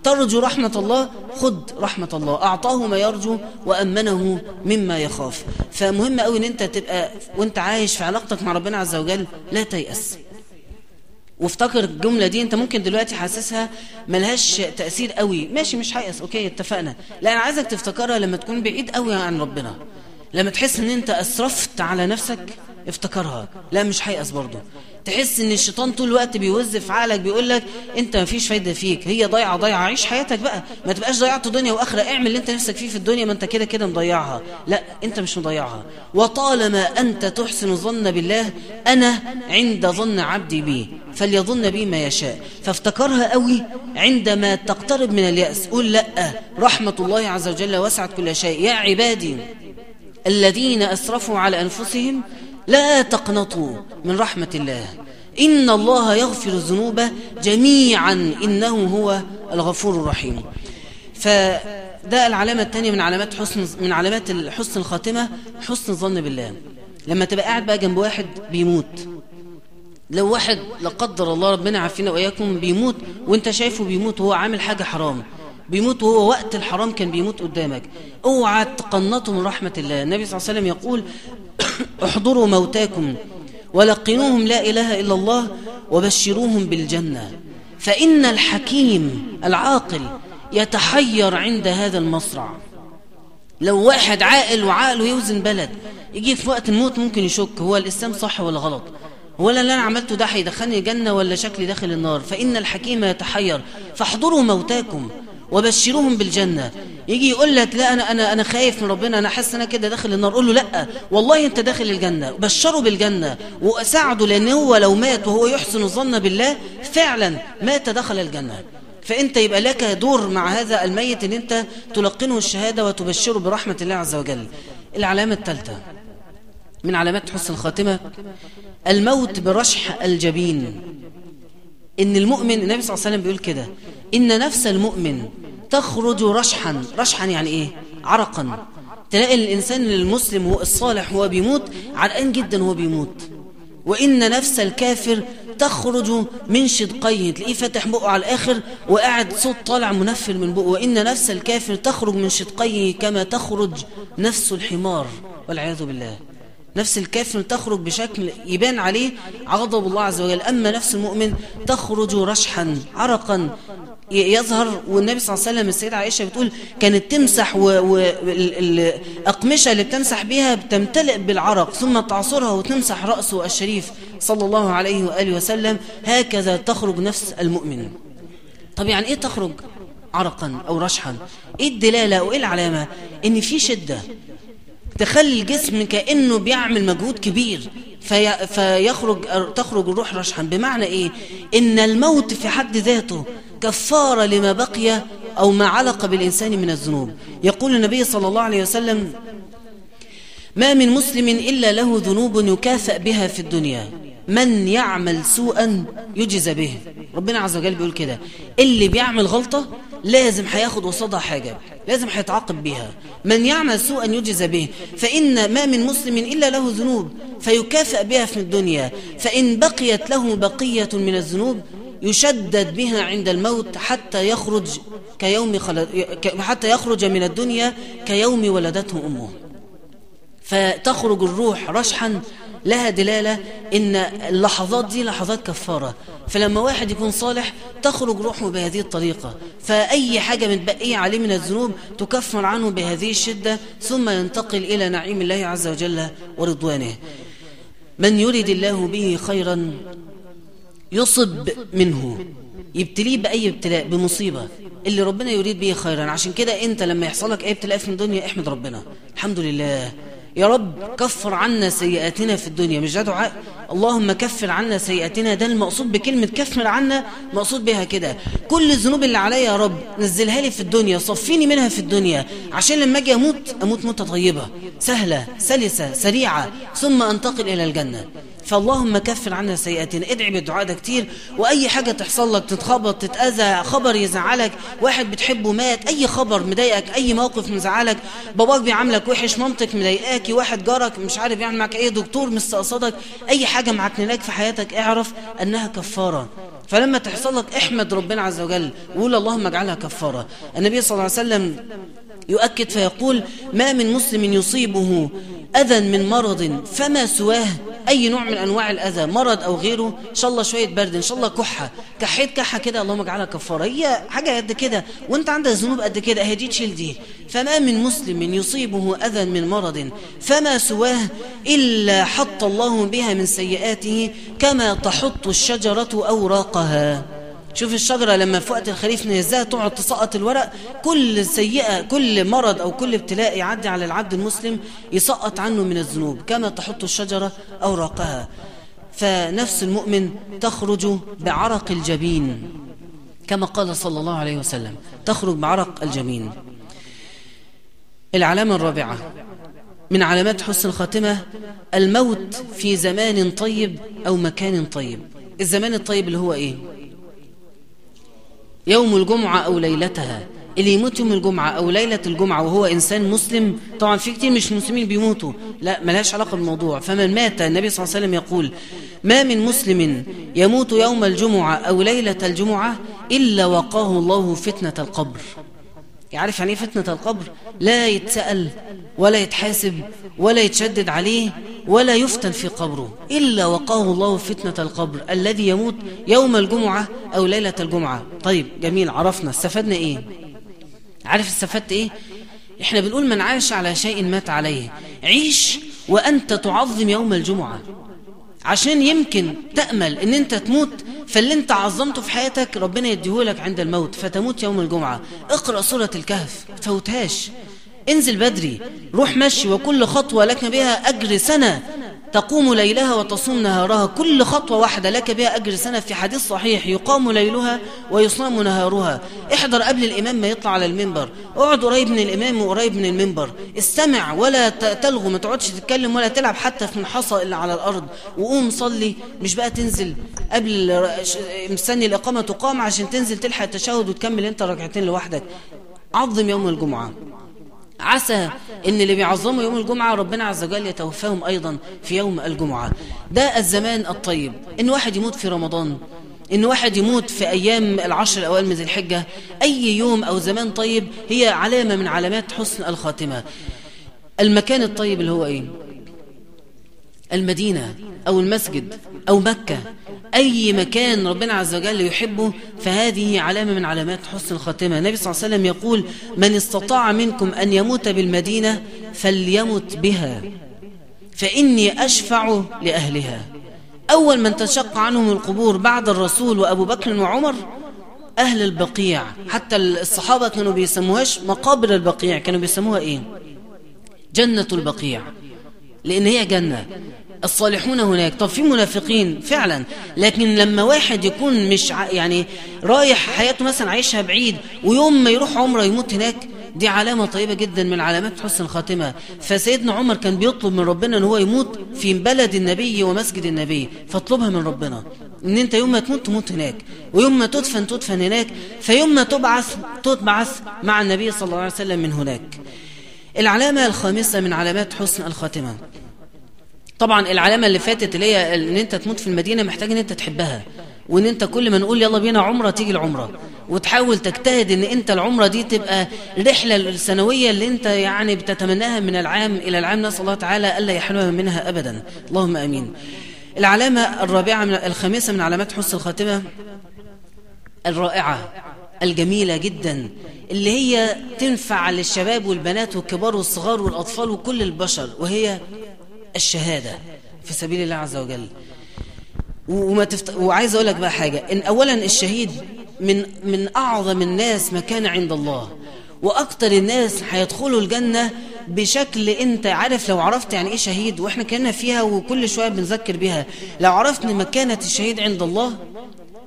[SPEAKER 1] ترجو رحمة الله؟ خد رحمة الله. أعطاه ما يرجو وأمنه مما يخاف. فمهم قوي إن أنت تبقى وأنت عايش في علاقتك مع ربنا عز وجل لا تيأس. وافتكر الجملة دي انت ممكن دلوقتي حاسسها ملهاش تأثير قوي. ماشي مش هيأس okay اتفقنا. لا أنا عايزك تفتكرها لما تكون بعيد قوي عن ربنا. لما تحس إن أنت أسرفت على نفسك افتكرها. لا مش هيأس برضه. تحس إن الشيطان طول الوقت بيوز في عقلك بيقول لك أنت ما فيش فايدة فيك هي ضايعة ضايعة عيش حياتك بقى ما تبقاش ضيعت دنيا وآخرة اعمل اللي أنت نفسك فيه في الدنيا ما أنت كده كده مضيعها. لا أنت مش مضيعها. وطالما أنت تحسن الظن بالله أنا عند ظن عبدي بي فليظن بي ما يشاء. فافتكرها قوي عندما تقترب من اليأس. قول لأ رحمة الله عز وجل وسعت كل شيء. يا عبادي الذين أسرفوا على أنفسهم لا تقنطوا من رحمة الله. إن الله يغفر الذنوب جميعا. إنه هو الغفور الرحيم. فده العلامة الثانية من علامات حسن من علامات حسن الخاتمة حسن الظن بالله. لما تبقى قاعد بقى جنب واحد بيموت. لو واحد لا قدر الله ربنا عافينا وإياكم بيموت وانت شايفه بيموت وهو عامل حاجة حرام. بيموت وهو وقت الحرام كان بيموت قدامك. اوعى تقنطوا من رحمة الله. النبي صلى الله عليه وسلم يقول *coughs* احضروا موتاكم ولقنوهم لا إله إلا الله وبشروهم بالجنة. فإن الحكيم العاقل يتحير عند هذا المصرع. لو واحد عاقل وعقله يوزن بلد يجي في وقت الموت ممكن يشك هو الإسلام صح ولا غلط. ولا اللي أنا عملته ده هيدخلني الجنة ولا شكلي داخل النار؟ فإن الحكيم يتحير. فاحضروا موتاكم وبشروهم بالجنة. يجي يقول لك لا أنا, أنا, أنا خايف من ربنا أنا حاسس أنا كده داخل النار. قول له لا والله أنت داخل الجنة. بشره بالجنة وأساعده لأن هو لو مات وهو يحسن الظن بالله فعلا مات دخل الجنة. فأنت يبقى لك دور مع هذا الميت أن أنت تلقنه الشهادة وتبشره برحمة الله عز وجل. العلامة الثالثة من علامات حسن الخاتمة الموت برشح الجبين. إن المؤمن النبي صلى الله عليه وسلم بيقول كده إن نفس المؤمن تخرج رشحا. رشحا يعني إيه؟ عرقا. تلاقي الإنسان المسلم هو الصالح هو بيموت عرقان جدا هو بيموت. وإن نفس الكافر تخرج من شدقيه. تلاقيه فاتح بقه على الآخر وقاعد صوت طالع منفر من بقه. وإن نفس الكافر تخرج من شدقيه كما تخرج نفس الحمار. والعياذ بالله. نفس الكافر تخرج بشكل يبان عليه غضب الله عز وجل. أما نفس المؤمن تخرج رشحا عرقا يظهر. والنبي صلى الله عليه وسلم السيدة عائشة بتقول كانت تمسح والأقمشة اللي بتمسح بها بتمتلئ بالعرق ثم تعصرها وتمسح رأسه الشريف صلى الله عليه وآله وسلم. هكذا تخرج نفس المؤمن. طب يعني إيه تخرج عرقا أو رشحا؟ إيه الدلالة أو إيه العلامة؟ إن في شدة. تخلي الجسم كأنه بيعمل مجهود كبير في فيخرج تخرج الروح رشحا. بمعنى إيه؟ إن الموت في حد ذاته كفارة لما بقي أو ما علق بالإنسان من الذنوب. يقول النبي صلى الله عليه وسلم ما من مسلم إلا له ذنوب يكافأ بها في الدنيا. من يعمل سوءا يجز به. ربنا عز وجل بيقول كده. اللي بيعمل غلطة لازم هياخد قصادها حاجة لازم هيتعاقب بيها. من يعمل سوءا يجز به فإن ما من مسلم إلا له ذنوب فيكافئ بها في الدنيا. فإن بقيت له بقية من الذنوب يشدد بها عند الموت حتى يخرج كيوم خلد حتى يخرج من الدنيا كيوم ولدته أمه. فتخرج الروح رشحا لها دلالة إن اللحظات دي لحظات كفارة. فلما واحد يكون صالح تخرج روحه بهذه الطريقة. فأي حاجة متبقية عليه من الذنوب تكفر عنه بهذه الشدة ثم ينتقل إلى نعيم الله عز وجل ورضوانه. من يريد الله به خيرا يصب منه. يبتليه بأي ابتلاء؟ بمصيبة. اللي ربنا يريد به خيرا. عشان كده أنت لما يحصل لك أي ابتلاء في الدنيا احمد ربنا. الحمد لله. يا رب كفر عنا سيئاتنا في الدنيا مش ده دعاء؟ اللهم كفر عنا سيئاتنا ده المقصود بكلمة كفر عنا مقصود بها كده. كل الذنوب اللي عليا يا رب نزلها لي في الدنيا صفيني منها في الدنيا عشان لما أجي أموت أموت موتة طيبة سهلة سلسة سريعة ثم أنتقل إلى الجنة. فاللهم كفر عنا سيئاتنا. ادعي بالدعاء ده كتير. وأي حاجة تحصل لك تتخبط تتأذى خبر يزعلك واحد بتحبه مات أي خبر مضايقك أي موقف مزعلك باباك بيعاملك وحش مامتك مضايقاكي واحد جارك مش عارف يعمل معاك إيه دكتور مستقصدك أي حاجة معكنلاك في حياتك اعرف أنها كفارة. فلما تحصل لك احمد ربنا عز وجل وقول اللهم اجعلها كفارة. النبي صلى الله عليه وسلم يؤكد فيقول ما من مسلم يصيبه أذى من مرض فما سواه أي نوع من أنواع الأذى مرض أو غيره إن شاء الله شوية برد إن شاء الله كحة كحيت كحة كده اللهم اجعلها كفارة. هي حاجة قد كده وأنت عندك ذنوب قد كده أهي دي تشيل دي. فما من مسلم يصيبه أذى من مرض فما سواه إلا حط الله بها من سيئاته كما تحط الشجرة أوراقها. شوف الشجرة لما في وقت الخريف نهزها تقعد تسقط الورق كل سيئة كل مرض أو كل ابتلاء يعدي على العبد المسلم يسقط عنه من الذنوب كما تحط الشجرة أوراقها. فنفس المؤمن تخرج بعرق الجبين كما قال صلى الله عليه وسلم تخرج بعرق الجبين. العلامة الرابعة من علامات حسن الخاتمة الموت في زمان طيب أو مكان طيب. الزمان الطيب اللي هو إيه؟ يوم الجمعة أو ليلتها. اللي يموت يوم الجمعة أو ليلة الجمعة وهو إنسان مسلم طبعا في كتير مش مسلمين بيموتوا. لا ملهاش علاقة بالموضوع. فمن مات النبي صلى الله عليه وسلم يقول ما من مسلم يموت يوم الجمعة أو ليلة الجمعة إلا وقاه الله فتنة القبر. يعرف يعني إيه فتنة القبر؟ لا يتسأل ولا يتحاسب ولا يتشدد عليه ولا يفتن في قبره إلا وقاه الله فتنة القبر الذي يموت يوم الجمعة أو ليلة الجمعة. طيب جميل عرفنا. استفدنا إيه؟ عارف استفدت إيه؟ إحنا بنقول من عاش على شيء مات عليه. عيش وأنت تعظم يوم الجمعة. عشان يمكن تأمل إن أنت تموت فاللي أنت عظمته في حياتك ربنا يديهولك عند الموت فتموت يوم الجمعة. اقرأ سورة الكهف فوتهاش انزل بدري روح مشي وكل خطوة لك بها أجر سنة. تقوم ليلها وتصوم نهارها كل خطوة واحدة لك بها أجر سنة في حديث صحيح يقام ليلها ويصام نهارها. احضر قبل الإمام ما يطلع على المنبر. اقعد قريب من الإمام وقريب من المنبر. استمع ولا تلغو ما تقعدش تتكلم ولا تلعب حتى في الحصى اللي على الأرض. وقوم صلي مش بقى تنزل قبل مستني الإقامة تقام عشان تنزل تلحق التشهد وتكمل أنت ركعتين لوحدك. عظم يوم الجمعة. عسى إن اللي بيعظموا يوم الجمعة ربنا عز وجل يتوفاهم أيضا في يوم الجمعة. ده الزمان الطيب. إن واحد يموت في رمضان إن واحد يموت في أيام العشر الأوائل من ذي الحجة أي يوم أو زمان طيب هي علامة من علامات حسن الخاتمة. المكان الطيب اللي هو إيه؟ المدينة أو المسجد أو مكة. أي مكان ربنا عز وجل يحبه فهذه علامة من علامات حسن الخاتمة. النبي صلى الله عليه وسلم يقول من استطاع منكم أن يموت بالمدينة فليمت بها فإني أشفع لأهلها. أول من تشق عنهم القبور بعد الرسول وأبو بكر وعمر أهل البقيع. حتى الصحابة كانوا بيسموهاش مقابر البقيع. كانوا بيسموها إيه؟ جنة البقيع. لأن هي جنة. الصالحون هناك. طب في منافقين فعلا لكن لما واحد يكون مش. يعني رايح حياته مثلا عايشها بعيد ويوم ما يروح عمرة يموت هناك دي علامة طيبة جدا من علامات حسن الخاتمة. فسيدنا عمر كان بيطلب من ربنا إن هو يموت في بلد النبي ومسجد النبي فاطلبها من ربنا. إن أنت يوم ما تموت تموت هناك. ويوم ما تدفن تدفن هناك. فيوم ما تبعث تبعث مع النبي صلى الله عليه وسلم من هناك. العلامة الخامسة من علامات حسن الخاتمة. طبعا العلامة اللي فاتت اللي هي إن أنت تموت في المدينة محتاج إن أنت تحبها وإن أنت كل ما نقول يلا بينا عمرة تيجي العمرة وتحاول تجتهد إن أنت العمرة دي تبقى الرحلة السنوية اللي أنت يعني بتتمناها من العام إلى العام. نسأل الله تعالى ألا يحرمها منها ابدا. اللهم آمين. العلامة الرابعة من الخامسة من علامات حسن الخاتمة الرائعة الجميلة جدا اللي هي تنفع للشباب والبنات والكبار والصغار والأطفال وكل البشر وهي الشهادة في سبيل الله عز وجل. وما تفت... وعايز أقول لك بقى حاجة. إن أولا الشهيد من من أعظم الناس مكانة عند الله وأكتر الناس هيدخلوا الجنة بشكل أنت عارف لو عرفت يعني إيه شهيد وإحنا كنا فيها وكل شوية بنذكر بيها. لو عرفت مكانة الشهيد عند الله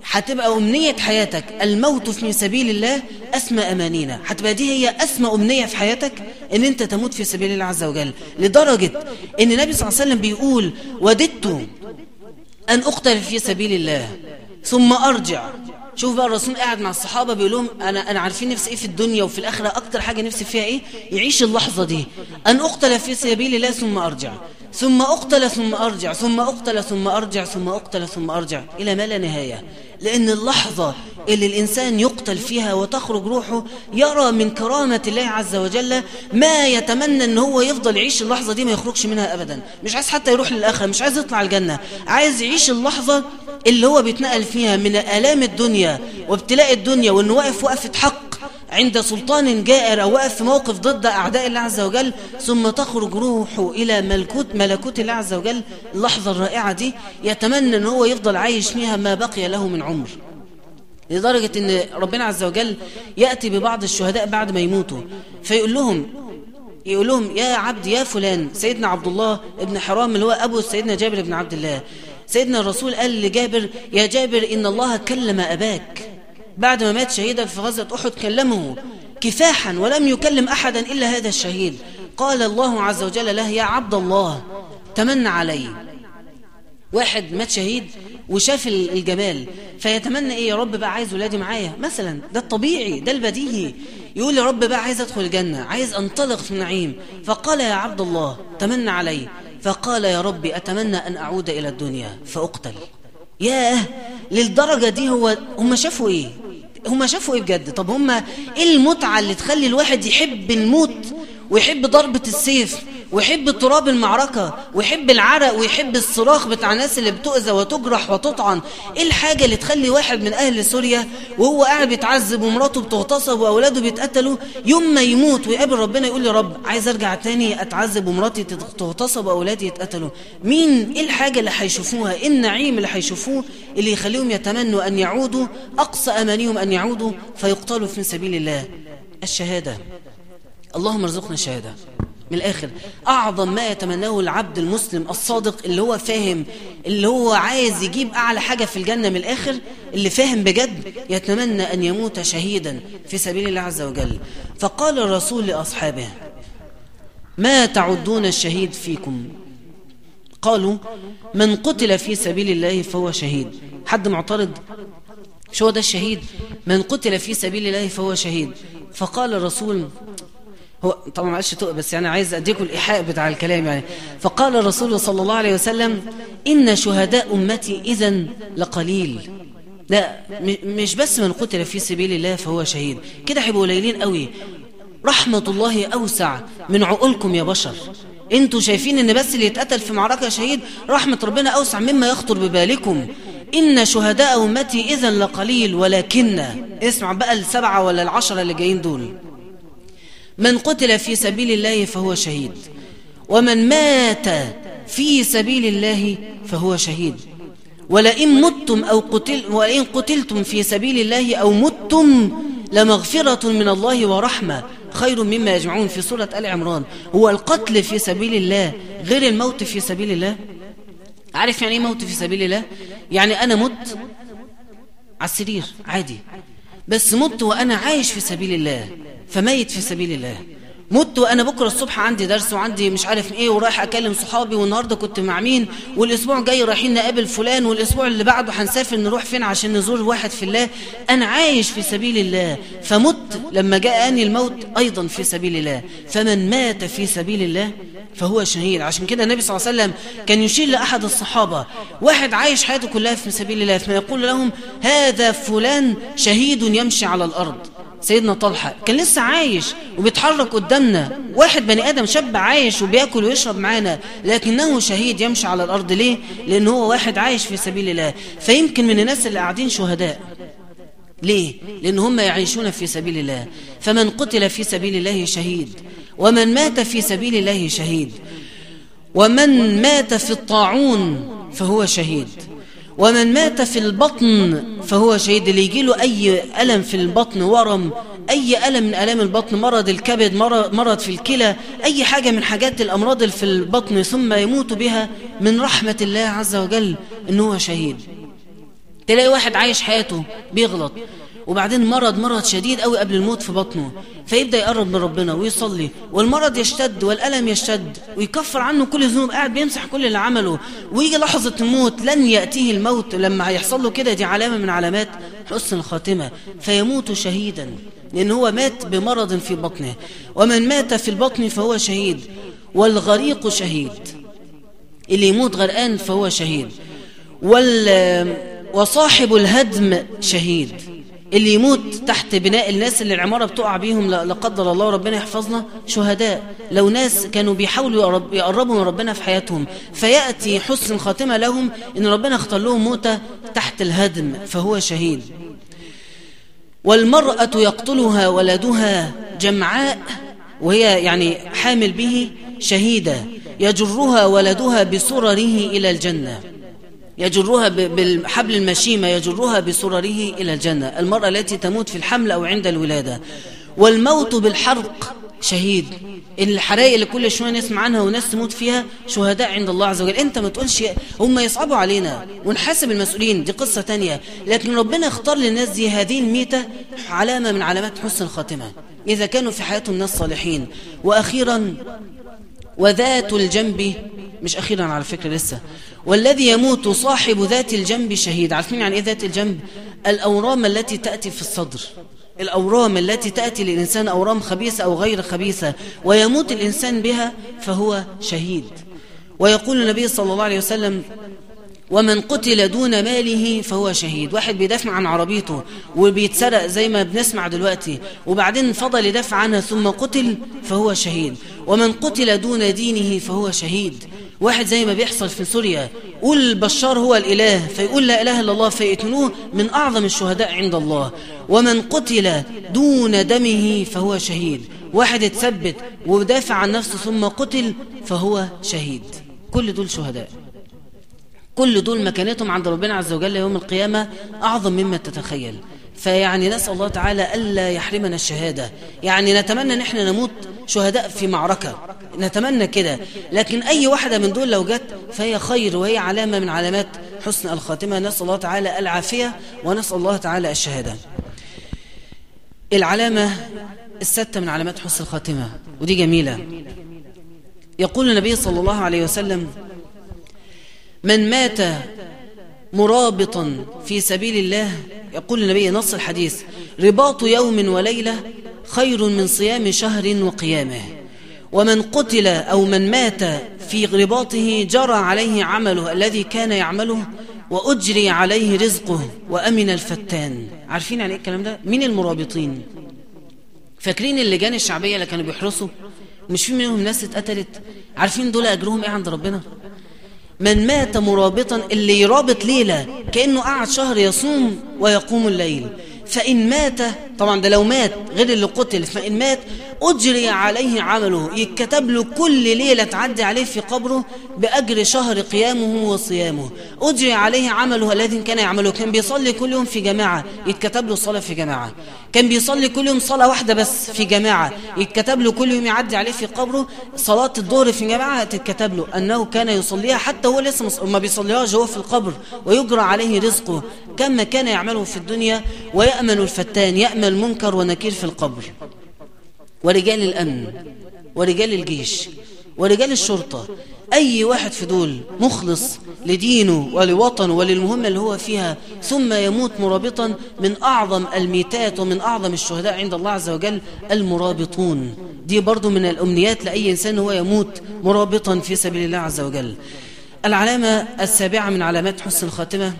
[SPEAKER 1] هتبقى أمنية حياتك الموت في سبيل الله أسمى أمانينا. هتبقى دي هي أسمى أمنية في حياتك أن أنت تموت في سبيل الله عز وجل. لدرجة أن النبي صلى الله عليه وسلم بيقول وددت أن أقتل في سبيل الله ثم أرجع. شوف بقى الرسول قاعد مع الصحابة بيقول لهم أنا, أنا عارفين نفسي إيه في الدنيا وفي الآخرة أكتر حاجة نفسي فيها إيه؟ يعيش اللحظة دي. أن أقتل في سبيل الله ثم أرجع. ثم أقتل ثم أرجع. ثم أقتل ثم أرجع ثم أقتل ثم أرجع. إلى ما لا نهاية. لأن اللحظة اللي الإنسان يقتل فيها وتخرج روحه يرى من كرامة الله عز وجل ما يتمنى أن هو يفضل يعيش اللحظة دي ما يخرجش منها أبدا. مش عايز حتى يروح للآخرة مش عايز يطلع الجنة. عايز يعيش اللحظة اللي هو بيتنقل فيها من آلام الدنيا وابتلاء الدنيا وأنه واقف وقفة حق. عند سلطان جائر أو واقف في موقف ضد أعداء الله عز وجل ثم تخرج روحه إلى ملكوت ملكوت الله عز وجل. اللحظة الرائعة دي يتمنى أن هو يفضل عايش فيها ما بقي له من عمر. لدرجة أن ربنا عز وجل يأتي ببعض الشهداء بعد ما يموتوا فيقول لهم يقول لهم يا عبد يا فلان. سيدنا عبد الله ابن حرام اللي هو أبو سيدنا جابر بن عبد الله. سيدنا الرسول قال لجابر يا جابر إن الله كلم أباك. بعد ما مات شهيدا في غزوة أحد كلمه كفاحا ولم يكلم أحدا إلا هذا الشهيد. قال الله عز وجل له يا عبد الله تمنى علي. واحد مات شهيد وشاف الجمال فيتمنى إيه يا رب بقى عايز ولادي معايا. مثلا ده الطبيعي ده البديهي. يقول يا رب بقى عايز أدخل الجنة عايز أنطلق في النعيم. فقال يا عبد الله تمنى علي. فقال يا رب أتمنى أن أعود إلى الدنيا فأقتل. ياه للدرجة دي هو هم شافوا إيه؟ هم شافوا إيه بجد؟ طب هم إيه المتعة اللي تخلي الواحد يحب الموت ويحب ضربة السيف ويحب تراب المعركة ويحب العرق ويحب الصراخ بتاع الناس اللي بتؤذى وتجرح وتطعن. إيه الحاجة اللي تخلي واحد من أهل سوريا وهو قاعد بيتعذب ومراته بتغتصب وأولاده بيتقتلوا يوم ما يموت ويقابل ربنا يقول يا رب عايز أرجع تاني أتعذب ومراتي تغتصب وأولادي يتقتلوا. مين؟ إيه الحاجة اللي هيشوفوها؟ إيه النعيم اللي هيشوفوه اللي يخليهم يتمنوا أن يعودوا أقصى أمانيهم أن يعودوا فيقتلوا في سبيل الله؟ الشهادة. اللهم ارزقنا الشهادة. من الآخر أعظم ما يتمناه العبد المسلم الصادق اللي هو فاهم اللي هو عايز يجيب أعلى حاجة في الجنة من الآخر اللي فاهم بجد يتمنى أن يموت شهيدا في سبيل الله عز وجل. فقال الرسول لأصحابه ما تعدون الشهيد فيكم؟ قالوا من قتل في سبيل الله فهو شهيد. حد معترض؟ شو ده الشهيد؟ من قتل في سبيل الله فهو شهيد. فقال الرسول هو طبعا تقى بس يعني عايز اديكم الإيحاء بتاع الكلام يعني. فقال الرسول صلى الله عليه وسلم إن شهداء أمتي اذا لقليل. لا مش بس من قتل في سبيل الله فهو شهيد. كده هيبقوا قليلين قوي. رحمة الله أوسع من عقولكم يا بشر. أنتوا شايفين إن بس اللي يتقتل في معركة شهيد رحمة ربنا أوسع مما يخطر ببالكم. إن شهداء أمتي إذا لقليل ولكن اسمع بقى السبعة ولا العشرة اللي جايين دول. من قتل في سبيل الله فهو شهيد. ومن مات في سبيل الله فهو شهيد. ولئن متم أو قتل ولئن قتلتم في سبيل الله أو متم لمغفرة من الله ورحمة خير مما يجمعون في سورة آل عمران. هو القتل في سبيل الله غير الموت في سبيل الله؟ عارف يعني إيه موت في سبيل الله؟ يعني أنا مت على السرير عادي. بس مت وأنا عايش في سبيل الله فميت في سبيل الله. مت وأنا بكرة الصبح عندي درس وعندي مش عارف إيه ورايح أكلم صحابي والنهاردة كنت مع مين؟ والأسبوع جاي رايحين نقابل فلان والأسبوع اللي بعده هنسافر نروح فين عشان نزور واحد في الله؟ أنا عايش في سبيل الله. فمت لما جاءني الموت أيضا في سبيل الله. فمن مات في سبيل الله فهو شهيد. عشان كده النبي صلى الله عليه وسلم كان يشير لأحد الصحابة. واحد عايش حياته كلها في سبيل الله فيقول لهم هذا فلان شهيد يمشي على الأرض. سيدنا طلحة كان لسه عايش وبيتحرك قدامنا. واحد بني آدم شاب عايش وبياكل ويشرب معانا لكنه شهيد يمشي على الأرض. ليه؟ لأن هو واحد عايش في سبيل الله. فيمكن من الناس اللي قاعدين شهداء. ليه؟ لأن هم يعيشون في سبيل الله. فمن قتل في سبيل الله شهيد. ومن مات في سبيل الله شهيد. ومن مات في الطاعون فهو شهيد. ومن مات في البطن فهو شهيد. اللي يجي له أي ألم في البطن ورم أي ألم من ألام البطن مرض الكبد مرض في الكلى أي حاجة من حاجات الأمراض في البطن ثم يموت بها من رحمة الله عز وجل إنه هو شهيد. تلاقي واحد عايش حياته بيغلط. وبعدين مرض مرض شديد قوي قبل الموت في بطنه. فيبدأ يقرب من ربنا ويصلي. والمرض يشتد والألم يشتد ويكفر عنه كل ذنوب قاعد بيمسح كل اللي عمله. ويجي لحظة الموت لن يأتيه الموت. لما هيحصل له كده دي علامة من علامات حسن الخاتمة. فيموت شهيدا. لأن هو مات بمرض في بطنه. ومن مات في البطن فهو شهيد. والغريق شهيد. اللي يموت غرقان فهو شهيد. وال وصاحب الهدم شهيد. اللي يموت تحت بناء الناس اللي العمارة بتقع بيهم لا قدر الله ربنا يحفظنا شهداء. لو ناس كانوا بيحاولوا يقربوا من ربنا في حياتهم فيأتي حسن خاتمة لهم إن ربنا اختار لهم موتة تحت الهدم فهو شهيد. والمرأة يقتلها ولدها جمعاء وهي يعني حامل به شهيدة. يجرها ولدها بسرره إلى الجنة. يجرها بالحبل المشيمة يجرها بسرره إلى الجنة. المرأة التي تموت في الحمل أو عند الولادة. والموت بالحرق شهيد. الحرائق اللي كل شوية نسمع عنها وناس تموت فيها شهداء عند الله عز وجل. أنت ما تقولش هم يصعبوا علينا. ونحاسب المسؤولين. دي قصة تانية. لكن ربنا اختار للناس دي هذه الميتة علامة من علامات حسن الخاتمة. إذا كانوا في حياتهم ناس صالحين. وأخيرا وذات الجنب مش أخيرا على فكرة لسه. والذي يموت صاحب ذات الجنب شهيد. عارفين يعني إيه ذات الجنب؟ الأورام التي تأتي في الصدر. الأورام التي تأتي للإنسان أورام خبيثة أو غير خبيثة. ويموت الإنسان بها فهو شهيد. ويقول النبي صلى الله عليه وسلم ومن قتل دون ماله فهو شهيد. واحد بيدافع عن عربيته وبيتسرق زي ما بنسمع دلوقتي. وبعدين فضل يدافع عنها ثم قتل فهو شهيد. ومن قتل دون دينه فهو شهيد. واحد زي ما بيحصل في سوريا. قول بشار هو الإله فيقول لا إله إلا الله فيقتلوه من أعظم الشهداء عند الله. ومن قتل دون دمه فهو شهيد. واحد اتثبت ودافع عن نفسه ثم قتل فهو شهيد. كل دول شهداء. كل دول مكانتهم عند ربنا عز وجل يوم القيامة أعظم مما تتخيل. فيعني نسأل الله تعالى ألا يحرمنا الشهادة. يعني نتمنى إن إحنا نموت شهداء في معركة. نتمنى كده. لكن أي واحدة من دول لو جت فهي خير وهي علامة من علامات حسن الخاتمة. نسأل الله تعالى العافية ونسأل الله تعالى الشهادة. العلامة الستة من علامات حسن الخاتمة ودي جميلة. يقول النبي صلى الله عليه وسلم من مات مرابطا في سبيل الله يقول النبي نص الحديث رباط يوم وليلة خير من صيام شهر وقيامه. ومن قتل أو من مات في رباطه جرى عليه عمله الذي كان يعمله وأجري عليه رزقه وأمن الفتان عارفين يعني إيه الكلام ده؟ مين المرابطين؟ فاكرين اللجان الشعبية اللي كانوا بيحرسوا؟ مش في منهم ناس اتقتلت؟ عارفين دول أجرهم إيه عند ربنا؟ من مات مرابطا اللي يرابط ليلة كأنه قعد شهر يصوم ويقوم الليل فإن مات طبعا ده لو مات غير اللي قتل فإن مات أجري عليه عمله. يتكتب له كل ليلة تعدي عليه في قبره بأجر شهر قيامه وصيامه. أجري عليه عمله الذي كان يعمله كان بيصلي كل يوم في جماعة. يتكتب له صلاة في جماعة. كان بيصلي كل يوم صلاة واحدة بس في جماعة. يتكتب له كل يوم يعدي عليه في قبره صلاة الظهر في جماعة تتكتب له أنه كان يصليها حتى هو لسه ما بيصليهاش هو في القبر ويجرى عليه رزقه كما كان يعمله في الدنيا ويأمن الفتان يأمن منكر ونكير في القبر. ورجال الأمن ورجال الجيش ورجال الشرطة أي واحد في دول مخلص لدينه ولوطنه وللمهمة اللي هو فيها ثم يموت مرابطا من أعظم الميتات ومن أعظم الشهداء عند الله عز وجل المرابطون. دي برضو من الأمنيات لأي إنسان هو يموت مرابطا في سبيل الله عز وجل. العلامة السابعة من علامات حسن الخاتمة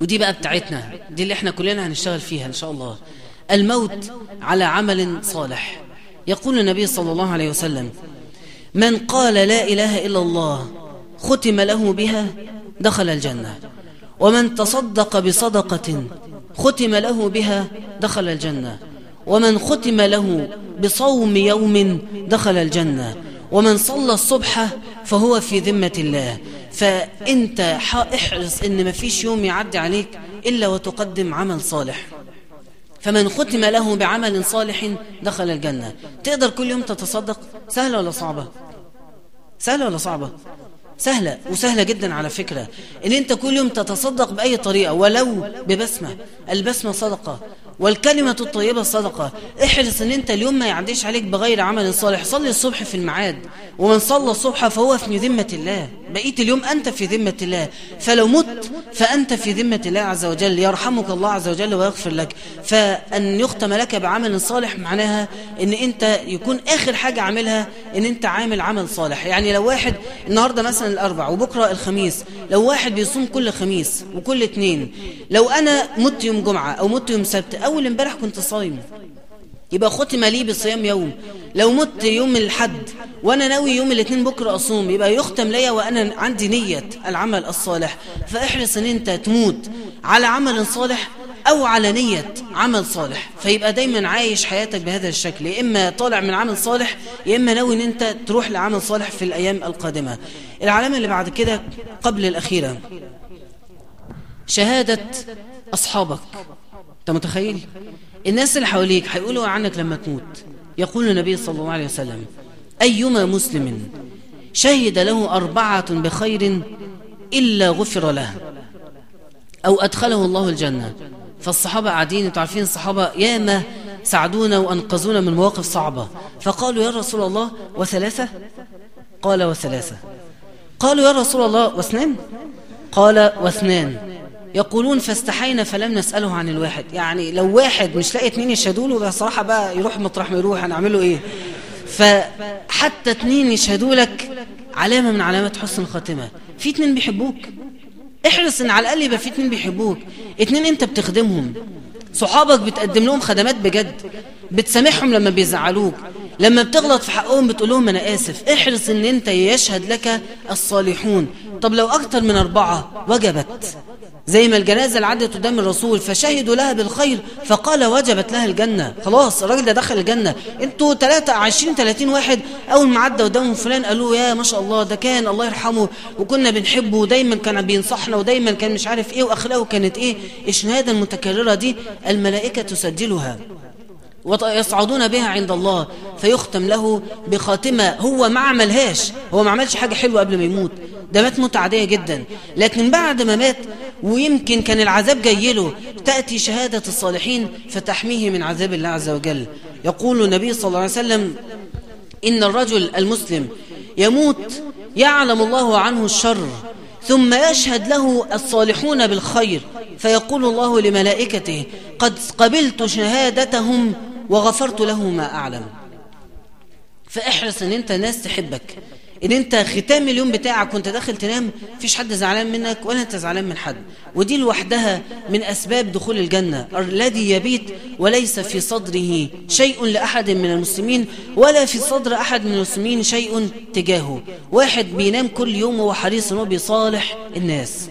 [SPEAKER 1] ودي بقى بتاعتنا دي اللي إحنا كلنا هنشتغل فيها إن شاء الله. الموت على عمل صالح. يقول النبي صلى الله عليه وسلم من قال لا إله إلا الله ختم له بها دخل الجنة. ومن تصدق بصدقة ختم له بها دخل الجنة. ومن ختم له بصوم يوم دخل الجنة. ومن صلى الصبح فهو في ذمة الله. فأنت احرص إن مفيش يوم يعدي عليك إلا وتقدم عمل صالح. فمن ختم له بعمل صالح دخل الجنة. تقدر كل يوم تتصدق؟ سهلة ولا صعبة؟ سهلة ولا صعبة؟ سهلة وسهلة جدا على فكرة. إن أنت كل يوم تتصدق بأي طريقة ولو ببسمة. البسمة صدقة. والكلمة الطيبة صدقة. احرص إن أنت اليوم ما يعديش عليك بغير عمل صالح. صلي الصبح في الميعاد. ومن صلى الصبح فهو في ذمة الله. بقيت اليوم أنت في ذمة الله. فلو مت فأنت في ذمة الله عز وجل. يرحمك الله عز وجل ويغفر لك. فأن يختم لك بعمل صالح معناها أن أنت يكون آخر حاجة عاملها أن أنت عامل عمل صالح. يعني لو واحد النهاردة مثلا الأربع وبكرة الخميس. لو واحد بيصوم كل خميس وكل اتنين. لو أنا مت يوم جمعة أو مت يوم سبت أول امبارح كنت صايم. يبقى ختم لي بصيام يوم؟ لو مت يوم الحد وأنا ناوي يوم الاثنين بكرة أصوم يبقى يختم ليا وأنا عندي نية العمل الصالح. فاحرص إن أنت تموت على عمل صالح أو على نية عمل صالح. فيبقى دايما عايش حياتك بهذا الشكل. يا إما طالع من عمل صالح يا إما ناوي إن أنت تروح لعمل صالح في الأيام القادمة. العلامة اللي بعد كده قبل الأخيرة. شهادة أصحابك. انت متخيل؟ الناس اللي حواليك هيقولوا عنك لما تموت. يقول النبي صلى الله عليه وسلم أيما مسلم شهد له أربعة بخير إلا غفر له أو أدخله الله الجنة. فالصحابة قاعدين أنتوا عارفين الصحابة ياما ساعدونا وأنقذونا من مواقف صعبة. فقالوا يا رسول الله وثلاثة؟ قال وثلاثة. قالوا يا رسول الله واثنان قال واثنان يقولون فاستحينا فلم نسأله عن الواحد. يعني لو واحد مش لاقي اتنين يشهدوا له بصراحة بقى يروح مطرح ما يروح هنعمل له إيه؟ فحتى اتنين يشهدوا لك علامة من علامات حسن الخاتمة. في اتنين بيحبوك. احرص إن على الأقل يبقى في اتنين بيحبوك. اتنين أنت بتخدمهم. صحابك بتقدم لهم خدمات بجد. بتسامحهم لما بيزعلوك. لما بتغلط في حقهم بتقول لهم أنا آسف. احرص إن أنت يشهد لك الصالحون. طب لو أكتر من أربعة وجبت. زي ما الجنازة اللي عدت قدام الرسول فشهدوا لها بالخير فقال وجبت لها الجنة. خلاص الراجل ده دخل الجنة. أنتوا 3 20 30 واحد أول ما عدى قدامهم فلان قالوا يا ما شاء الله ده كان الله يرحمه وكنا بنحبه ودايما كان بينصحنا ودايما كان مش عارف إيه وأخلاقه كانت إيه. الشهادة المتكررة دي الملائكة تسجلها. ويصعدون بها عند الله فيختم له بخاتمة. هو ما عملهاش. هو ما عملش حاجة حلوة قبل ما يموت. ده مات موت عادية جدا. لكن بعد ما مات ويمكن كان العذاب جاي له تأتي شهادة الصالحين فتحميه من عذاب الله عز وجل. يقول النبي صلى الله عليه وسلم إن الرجل المسلم يموت يعلم الله عنه الشر ثم يشهد له الصالحون بالخير. فيقول الله لملائكته قد قبلت شهادتهم وغفرت له ما أعلم. فاحرص إن أنت ناس تحبك. ان انت ختام اليوم بتاعك وانت داخل تنام فيش حد زعلان منك ولا انت زعلان من حد. ودي لوحدها من أسباب دخول الجنة. الذي يبيت وليس في صدره شيء لأحد من المسلمين ولا في صدر أحد من المسلمين شيء تجاهه. واحد بينام كل يوم وهو حريص إنه بيصالح الناس.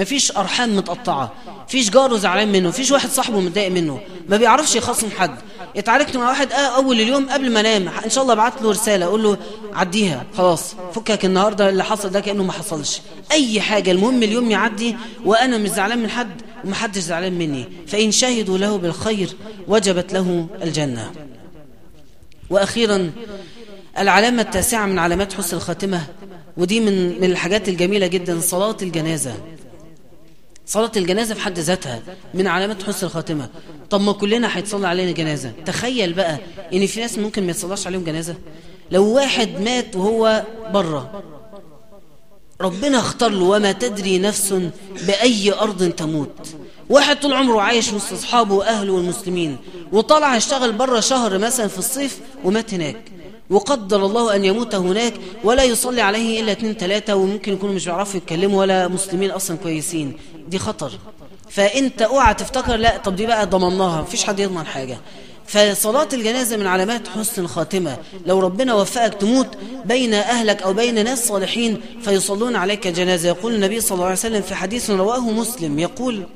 [SPEAKER 1] مفيش أرحام متقطعة. مفيش جاره زعلان منه. مفيش واحد صاحبه متضايق منه. ما بيعرفش يخاصم حد. اتعاركت مع واحد آه أول اليوم قبل ما أنام. إن شاء الله ابعت له رسالة. أقول له عديها. خلاص. فكك النهارده اللي حصل ده كأنه ما حصلش. أي حاجة. المهم اليوم يعدي وأنا مش زعلان من حد ومحدش زعلان مني. فإن شهدوا له بالخير وجبت له الجنة. وأخيرا العلامة التاسعة من علامات حسن الخاتمة ودي من من الحاجات الجميلة جدا صلاة الجنازة. صلاة الجنازة في حد ذاتها من علامات حسن الخاتمة. طب ما كلنا هيتصلى علينا جنازة. تخيل بقى إن في ناس ممكن ما يتصلاش عليهم جنازة. لو واحد مات وهو بره ربنا اختار له وما تدري نفس بأي أرض تموت. واحد طول عمره عايش وسط أصحابه وأهله والمسلمين وطلع يشتغل بره شهر مثلا في الصيف ومات هناك. وقدر الله أن يموت هناك ولا يصلي عليه إلا اتنين تلاتة وممكن يكونوا مش بيعرفوا يتكلموا ولا مسلمين أصلا كويسين. دي خطر. فأنت اوعى تفتكر لا طب دي بقى ضمناها مفيش حد يضمن حاجة. فصلاة الجنازة من علامات حسن الخاتمة. لو ربنا وفقك تموت بين أهلك أو بين ناس صالحين فيصلون عليك جنازة. يقول النبي صلى الله عليه وسلم في حديث رواه مسلم يقول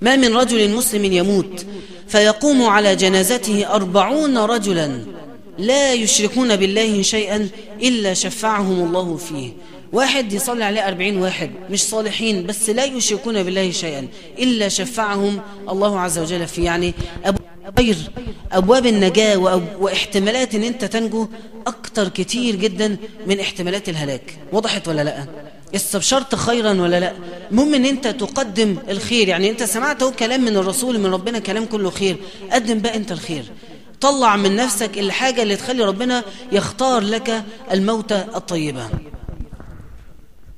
[SPEAKER 1] ما من رجل مسلم يموت فيقوم على جنازته أربعون رجلا لا يشركون بالله شيئا إلا شفعهم الله فيه. واحد يصلي عليه أربعين واحد مش صالحين بس لا يشركون بالله شيئا إلا شفعهم الله عز وجل فيه يعني خير أبواب النجاة. وإحتمالات أن أنت تنجو أكتر كتير جدا من إحتمالات الهلاك. وضحت ولا لأ؟ استبشرت خيرا ولا لأ؟ المهم إن أنت تقدم الخير يعني أنت سمعت أهو كلام من الرسول من ربنا كلام كله خير قدم بقى أنت الخير. طلع من نفسك الحاجة اللي تخلي ربنا يختار لك الموت الطيبة.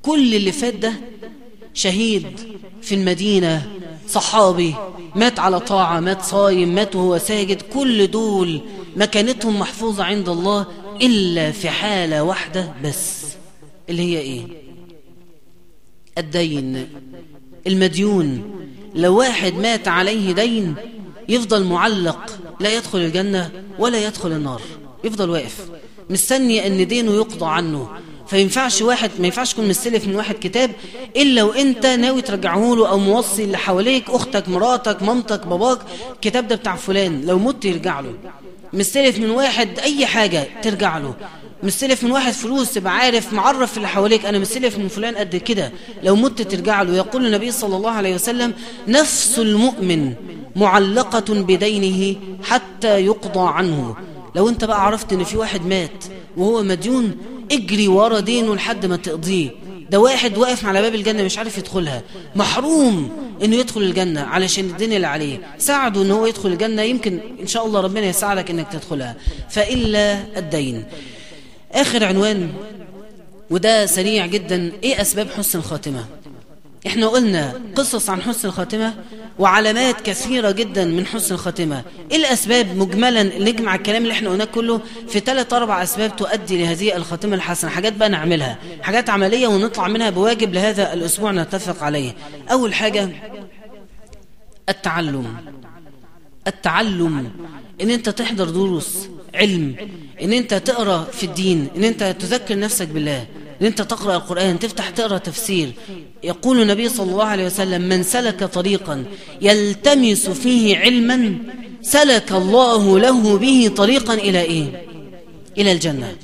[SPEAKER 1] كل اللي فات ده شهيد في المدينة صحابي مات على طاعة مات صايم مات وهو ساجد كل دول مكانتهم محفوظة عند الله إلا في حالة واحدة بس اللي هي إيه؟ الدين. المديون. لو واحد مات عليه دين يفضل معلق لا يدخل الجنة ولا يدخل النار يفضل واقف مستني إن دينه يقضى عنه. فينفعش واحد ما ينفعش تكون مستلف من واحد كتاب إلا وإنت ناوي ترجعه له أو موصي اللي حواليك أختك مراتك مامتك باباك الكتاب ده بتاع فلان لو مت يرجع له. مستلف من واحد أي حاجة ترجع له. مستلف من واحد فلوس تبقى عارف معرف اللي حواليك أنا مستلف من فلان قد كده. لو مت ترجع له. يقول النبي صلى الله عليه وسلم نفس المؤمن معلقة بدينه حتى يقضى عنه. لو أنت بقى عرفت إن في واحد مات وهو مديون اجري ورا دينه لحد ما تقضيه. ده واحد واقف على باب الجنة مش عارف يدخلها. محروم إنه يدخل الجنة علشان الدين اللي عليه. ساعده انه هو يدخل الجنة يمكن إن شاء الله ربنا يساعدك إنك تدخلها. فإلا الدين. آخر عنوان وده سريع جدا. إيه أسباب حسن الخاتمة؟ إحنا قلنا قصص عن حسن الخاتمة. وعلامات كثيرة جدا من حسن الخاتمة. إيه الأسباب مجملا نجمع الكلام اللي إحنا قلناه كله في ثلاث أربع أسباب تؤدي لهذه الخاتمة الحسنة؟ حاجات بقى نعملها. حاجات عملية ونطلع منها بواجب لهذا الأسبوع نتفق عليه. أول حاجة التعلم. التعلم. إن أنت تحضر دروس علم. إن أنت تقرأ في الدين. إن أنت تذكر نفسك بالله. ان انت تقرأ القرآن تفتح تقرأ تفسير. يقول النبي صلى الله عليه وسلم من سلك طريقا يلتمس فيه علما سلك الله له به طريقا إلى إيه؟ إلى الجنة.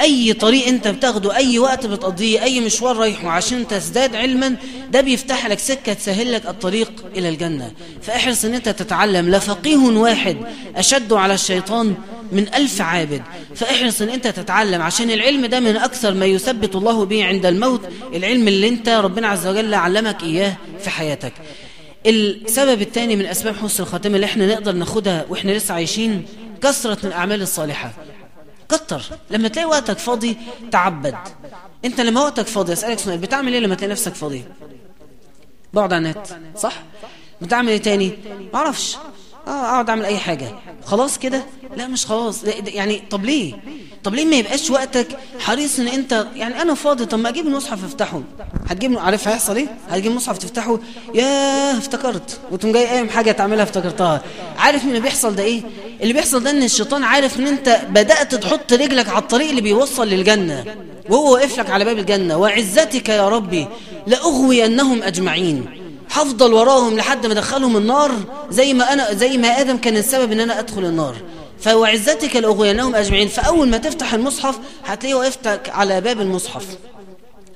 [SPEAKER 1] أي طريق أنت بتاخده أي وقت بتقضيه أي مشوار رايحه عشان تزداد علما ده بيفتح لك سكة تسهل لك الطريق إلى الجنة. فاحرص أن أنت تتعلم. لفقيه واحد أشد على الشيطان من ألف عابد. فاحرص أن أنت تتعلم عشان العلم ده من أكثر ما يثبت الله به عند الموت العلم اللي أنت ربنا عز وجل علمك إياه في حياتك. السبب الثاني من أسباب حسن الخاتمة اللي إحنا نقدر ناخدها وإحنا لسه عايشين كثرة من الأعمال الصالحة. كتر لما تلاقي وقتك فاضي تعبد. انت لما وقتك فاضي اسألك سؤال بتعمل إيه لما تلاقي نفسك فاضي؟ بقعد على النت صح؟ بتعمل إيه تاني؟ ما أعرفش آه أقعد أعمل أي حاجة. خلاص كده؟ لا مش خلاص. لا يعني طب ليه؟ طب ليه ما يبقاش وقتك حريص إن أنت يعني أنا فاضي طب ما أجيب المصحف أفتحه. هتجيب عارف هيحصل إيه هتجيب المصحف تفتحه؟ ياه افتكرت. وتقوم جاي قايم حاجة تعملها افتكرتها. عارف اللي بيحصل ده إيه؟ اللي بيحصل ده إن الشيطان عارف إن أنت بدأت تحط رجلك على الطريق اللي بيوصل للجنة. وهو واقف لك على باب الجنة. وعزتك يا ربي لأغوينهم أجمعين. هفضل وراهم لحد ما ادخلهم النار زي ما أنا زي ما آدم كان السبب إن أنا أدخل النار. فوعزتك لاغوينهم أجمعين. فأول ما تفتح المصحف هتلاقيه وقفتك على باب المصحف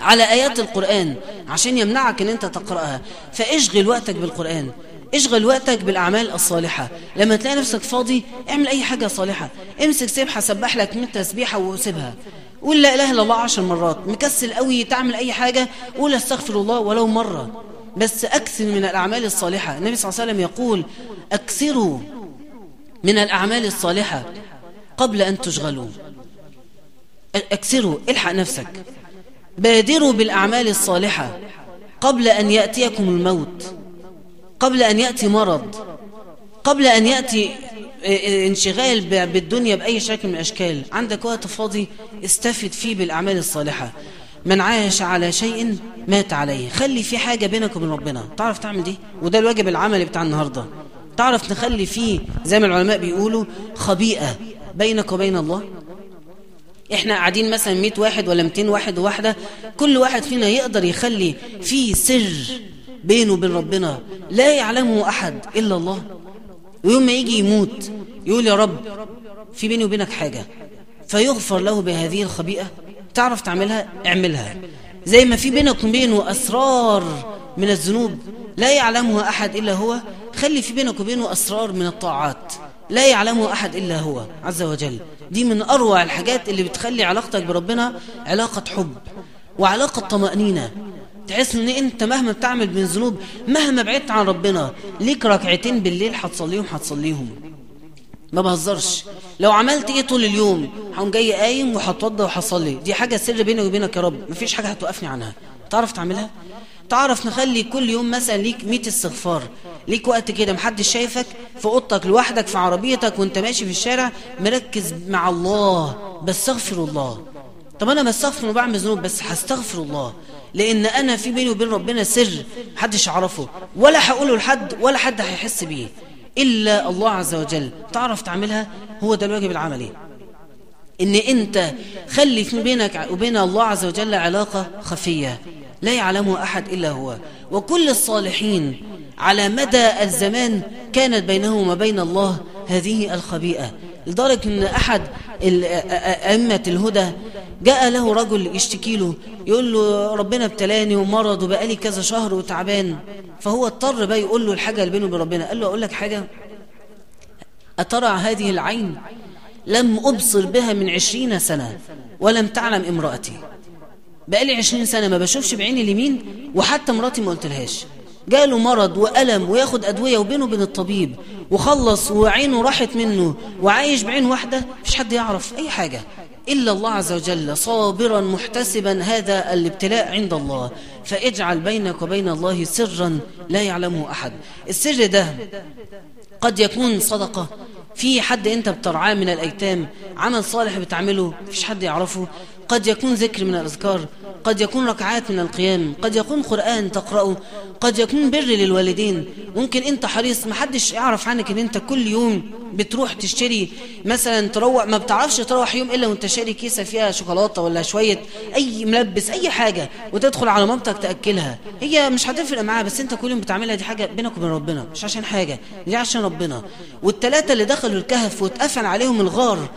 [SPEAKER 1] على آيات القرآن عشان يمنعك إن أنت تقرأها. فاشغل وقتك بالقرآن اشغل وقتك بالأعمال الصالحة. لما تلاقي نفسك فاضي اعمل أي حاجة صالحة. امسك سبحة سبح لك من تسبيحة وسيبها قول لا إله إلا الله عشر مرات. مكسل قوي تعمل أي حاجة قول أستغفر الله ولو مرة. بس أكثر من الأعمال الصالحة. النبي صلى الله عليه وسلم يقول اكثروا من الأعمال الصالحة قبل أن تشغلوا. اكسروا الحق نفسك. بادروا بالأعمال الصالحة قبل أن يأتيكم الموت قبل أن يأتي مرض قبل أن يأتي انشغال بالدنيا بأي شكل من الأشكال. عندك وقت فاضي استفد فيه بالأعمال الصالحة. من عاش على شيء مات عليه. خلي في حاجة بينك وبين ربنا. تعرف تعمل دي؟ وده الواجب العملي بتاع النهاردة. تعرف نخلي فيه زي ما العلماء بيقولوا خبيئة بينك وبين الله. إحنا قاعدين مثلا 100 واحد ولا 200 واحد وواحدة كل واحد فينا يقدر يخلي فيه سر بينه وبين ربنا. لا يعلمه أحد إلا الله. ويوم ما يجي يموت يقول يا رب في بيني وبينك حاجة. فيغفر له بهذه الخبيئة. تعرف تعملها اعملها. زي ما في بينك وبينه أسرار من الذنوب. لا يعلمها أحد إلا هو. خلي في بينك وبينه أسرار من الطاعات. لا يعلمها أحد إلا هو عز وجل. دي من أروع الحاجات اللي بتخلي علاقتك بربنا علاقة حب وعلاقة طمأنينة. تحس إن أنت مهما بتعمل من ذنوب مهما بعدت عن ربنا ليك ركعتين بالليل هتصليهم هتصليهم. ما بهزرش. لو عملت إيه طول اليوم هقوم جاي قايم وهتوضى وهصلي. دي حاجة سر بيني وبينك يا رب. مفيش حاجة هتوقفني عنها. تعرف تعملها؟ تعرف نخلي كل يوم مثلا ليك 100 استغفار. ليك وقت كده محدش شايفك في أوضتك لوحدك في عربيتك وأنت ماشي في الشارع مركز مع الله. بستغفر الله. طب أنا بستغفر وبعمل ذنوب بس هستغفر الله. لأن أنا في بيني وبين ربنا سر محدش يعرفه. ولا هقوله لحد ولا حد هيحس بيه. إلا الله عز وجل. تعرف تعملها؟ هو ده الواجب العملي. إن أنت خلي في بينك وبين الله عز وجل علاقة خفية. لا يعلمه أحد إلا هو. وكل الصالحين على مدى الزمان كانت بينهم وبين الله هذه الخبيئة. لدرجة أن أحد أئمة الهدى جاء له رجل يشتكي له يقول له ربنا ابتلاني ومرض وبقالي كذا شهر وتعبان. فهو اضطر بقى يقول له الحاجة اللي بينه وبين ربنا قال له أقول لك حاجة أترى هذه العين لم أبصر بها من عشرين سنة ولم تعلم امرأتي. بقالي عشرين سنة ما بشوفش بعيني اليمين وحتى مراتي ما قلتلهاش. جاله مرض وألم وياخد أدوية وبينه وبين الطبيب وخلص وعينه راحت منه وعايش بعين واحدة مفيش حد يعرف أي حاجة. إلا الله عز وجل صابرا محتسبا هذا الابتلاء عند الله. فاجعل بينك وبين الله سرا لا يعلمه أحد. السر ده قد يكون صدقة. في حد أنت بترعاه من الأيتام عمل صالح بتعمله مفيش حد يعرفه. قد يكون ذكر من الأذكار. قد يكون ركعات من القيام قد يكون قرآن تقرأه قد يكون بر للوالدين. ممكن انت حريص محدش يعرف عنك ان انت كل يوم بتروح تشتري مثلا تروح ما بتعرفش تروح يوم إلا وانت شاري كيسة فيها شوكولاتة ولا شوية أي ملبس أي حاجة وتدخل على مامتك تأكلها. هي مش هتفرق معاها بس انت كل يوم بتعملها دي حاجة بينك وبين ربنا مش عشان حاجة دي عشان ربنا. والثلاثه اللي دخلوا الكهف واتقفل عليهم الغار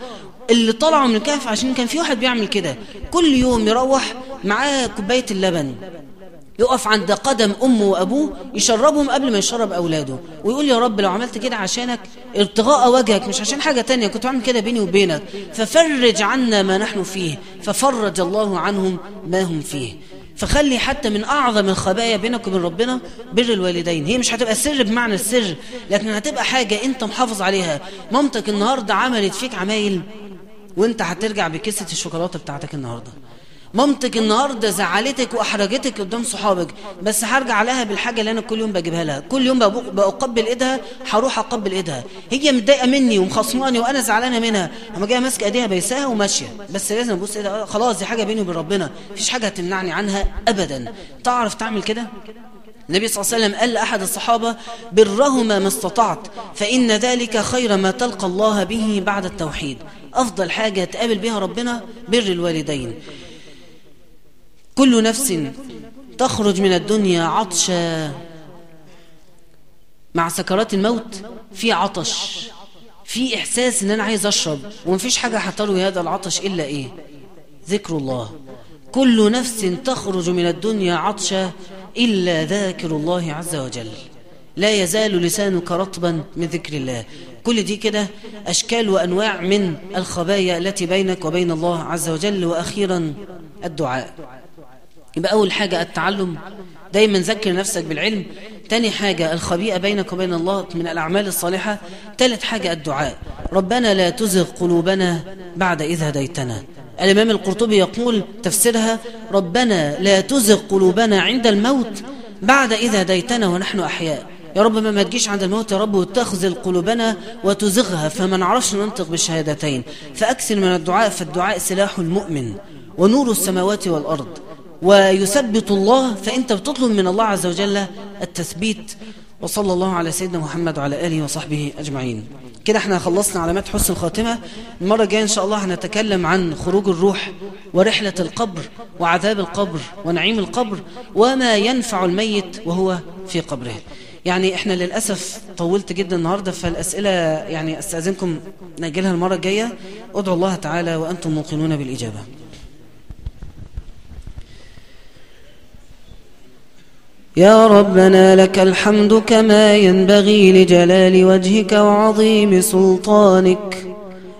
[SPEAKER 1] اللي طلعوا من الكهف عشان كان في واحد بيعمل كده. كل يوم يروح معاه كوباية اللبن. يقف عند قدم أمه وأبوه يشربهم قبل ما يشرب أولاده. ويقول يا رب لو عملت كده عشانك ابتغاء وجهك مش عشان حاجة تانية كنت بعمل كده بيني وبينك. ففرج عنا ما نحن فيه ففرج الله عنهم ما هم فيه. فخلي حتى من أعظم الخبايا بينك وبين ربنا بر الوالدين. هي مش هتبقى سر بمعنى السر لكن هتبقى حاجة أنت محافظ عليها. مامتك النهاردة عملت فيك عمايل وانت هترجع بكيسة الشوكولاتة بتاعتك النهاردة. مامتك النهاردة زعلتك وأحرجتك قدام صحابك بس هرجع لها بالحاجة اللي أنا كل يوم بجيبها لها. كل يوم بقبل إيدها هروح أقبل إيدها. هي متضايقة مني ومخصماني وأنا زعلانة منها. أما جاية ماسكة إيديها بيساها وماشية. بس لازم أبص إيدها خلاص دي حاجة بيني وبين ربنا. مفيش حاجة هتمنعني عنها أبدا. تعرف تعمل كده؟ النبي صلى الله عليه وسلم قال لأحد الصحابة برهما ما استطعت فإن ذلك خير ما تلقى الله به بعد التوحيد. أفضل حاجة تقابل بها ربنا بر الوالدين. كل نفس تخرج من الدنيا عطشا. مع سكرات الموت في عطش في إحساس إن أنا عايز أشرب ومفيش حاجة حتروي هذا العطش إلا إيه؟ ذكر الله. كل نفس تخرج من الدنيا عطشا. إلا ذاكر الله عز وجل. لا يزال لسانك رطبا من ذكر الله. كل دي كده أشكال وأنواع من الخبايا التي بينك وبين الله عز وجل وأخيرا الدعاء. يبقى أول حاجة التعلم. دايما ذكر نفسك بالعلم. تاني حاجة الخبيئة بينك وبين الله من الأعمال الصالحة. تالت حاجة الدعاء. ربنا لا تزغ قلوبنا بعد إذ هديتنا. الإمام القرطبي يقول تفسيرها ربنا لا تزغ قلوبنا عند الموت بعد إذا هديتنا ونحن أحياء. يا رب ما تجيش عند الموت يا رب وتخذل قلوبنا وتزغها فما نعرفش ننطق بالشهادتين. فأكثر من الدعاء فالدعاء سلاح المؤمن ونور السماوات والأرض. ويثبت الله فأنت بتطلب من الله عز وجل التثبيت. وصلى الله على سيدنا محمد وعلى آله وصحبه أجمعين. كده إحنا خلصنا علامات حسن الخاتمة. المرة الجاية إن شاء الله هنتكلم عن خروج الروح ورحلة القبر وعذاب القبر ونعيم القبر وما ينفع الميت وهو في قبره. يعني إحنا للأسف طولت جدا النهاردة فالأسئلة يعني أستأذنكم نأجلها المرة الجاية. ادعوا الله تعالى وأنتم موقنون بالإجابة. يا ربنا لك الحمد كما ينبغي لجلال وجهك وعظيم سلطانك.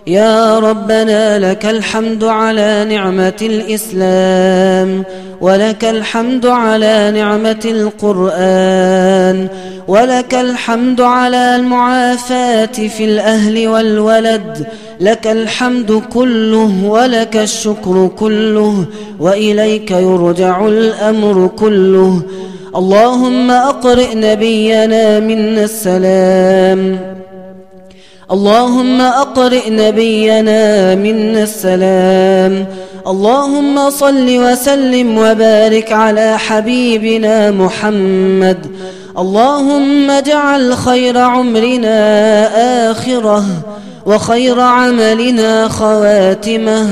[SPEAKER 1] يا ربنا لك الحمد على نعمة الإسلام ولك الحمد على نعمة القرآن ولك الحمد على المعافاة في الأهل والولد. لك الحمد كله ولك الشكر كله وإليك يرجع الأمر كله. اللهم أقرئ نبينا منا السلام. اللهم أقرئ نبينا منا السلام. اللهم صل وسلم وبارك على حبيبنا محمد. اللهم اجعل خير عمرنا آخرة وخير عملنا خواتمة.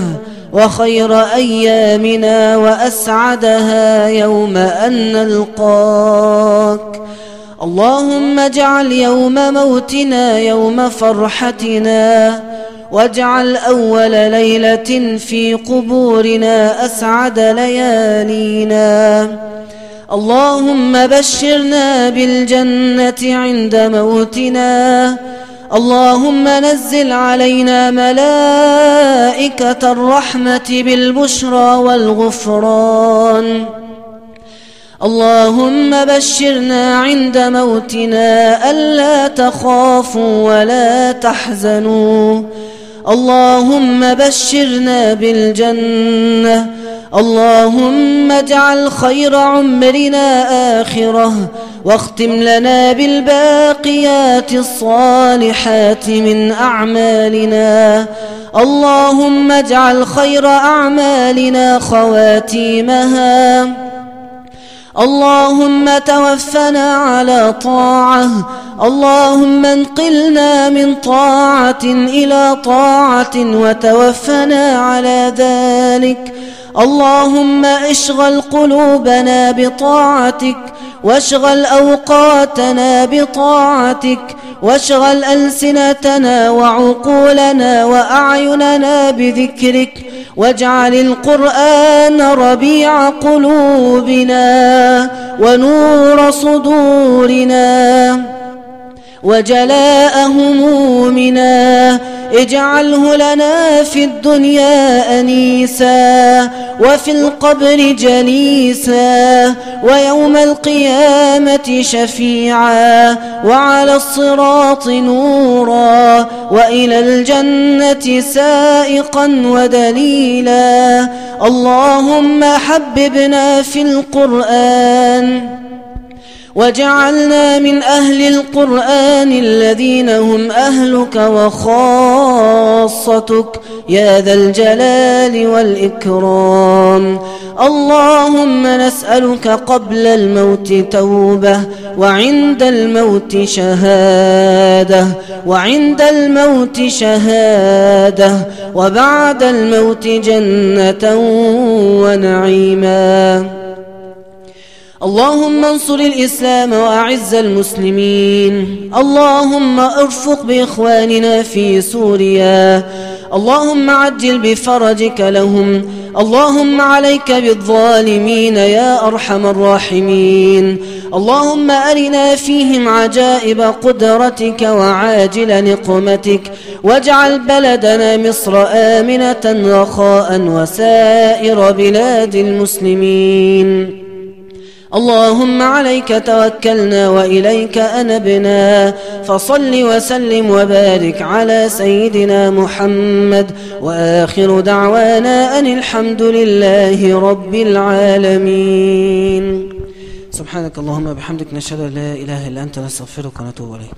[SPEAKER 1] وخير أيامنا وأسعدها يوم أن نلقاك. اللهم اجعل يوم موتنا يوم فرحتنا واجعل أول ليلة في قبورنا أسعد ليالينا. اللهم بشرنا بالجنة عند موتنا اللهم نزل علينا ملائكة الرحمة بالبشرى والغفران. اللهم بشرنا عند موتنا ألا تخافوا ولا تحزنوا. اللهم بشرنا بالجنة اللهم اجعل خير عمرنا آخرة واختم لنا بالباقيات الصالحات من أعمالنا. اللهم اجعل خير أعمالنا خواتيمها. اللهم توفنا على طاعة. اللهم انقلنا من طاعة إلى طاعة وتوفنا على ذلك. اللهم أشغل قلوبنا بطاعتك واشغل أوقاتنا بطاعتك واشغل ألسنتنا وعقولنا وأعيننا بذكرك واجعل القرآن ربيع قلوبنا ونور صدورنا وجلاء همومنا اجعله لنا في الدنيا أنيسا
[SPEAKER 2] وفي القبر جليسا ويوم القيامة شفيعا وعلى الصراط نورا وإلى الجنة سائقا ودليلا. اللهم حببنا في القرآن. وجعلنا من أهل القرآن الذين هم أهلك وخاصتك. يا ذا الجلال والإكرام. اللهم نسألك قبل الموت توبة وعند الموت شهادة وعند الموت شهادة وبعد الموت جنة ونعيما. اللهم انصر الإسلام وأعز المسلمين. اللهم أرفق بإخواننا في سوريا. اللهم عجل بفرجك لهم. اللهم عليك بالظالمين يا أرحم الراحمين. اللهم أرنا فيهم عجائب قدرتك وعاجل نقمتك. واجعل بلدنا مصر آمنة رخاء وسائر بلاد المسلمين. اللهم عليك توكلنا وإليك أنبنا. فصل وسلم وبارك على سيدنا محمد وآخر دعوانا أن الحمد لله رب العالمين.
[SPEAKER 1] سبحانك اللهم وبحمدك نشهد أن لا إله إلا أنت نستغفرك ونتوب إليك.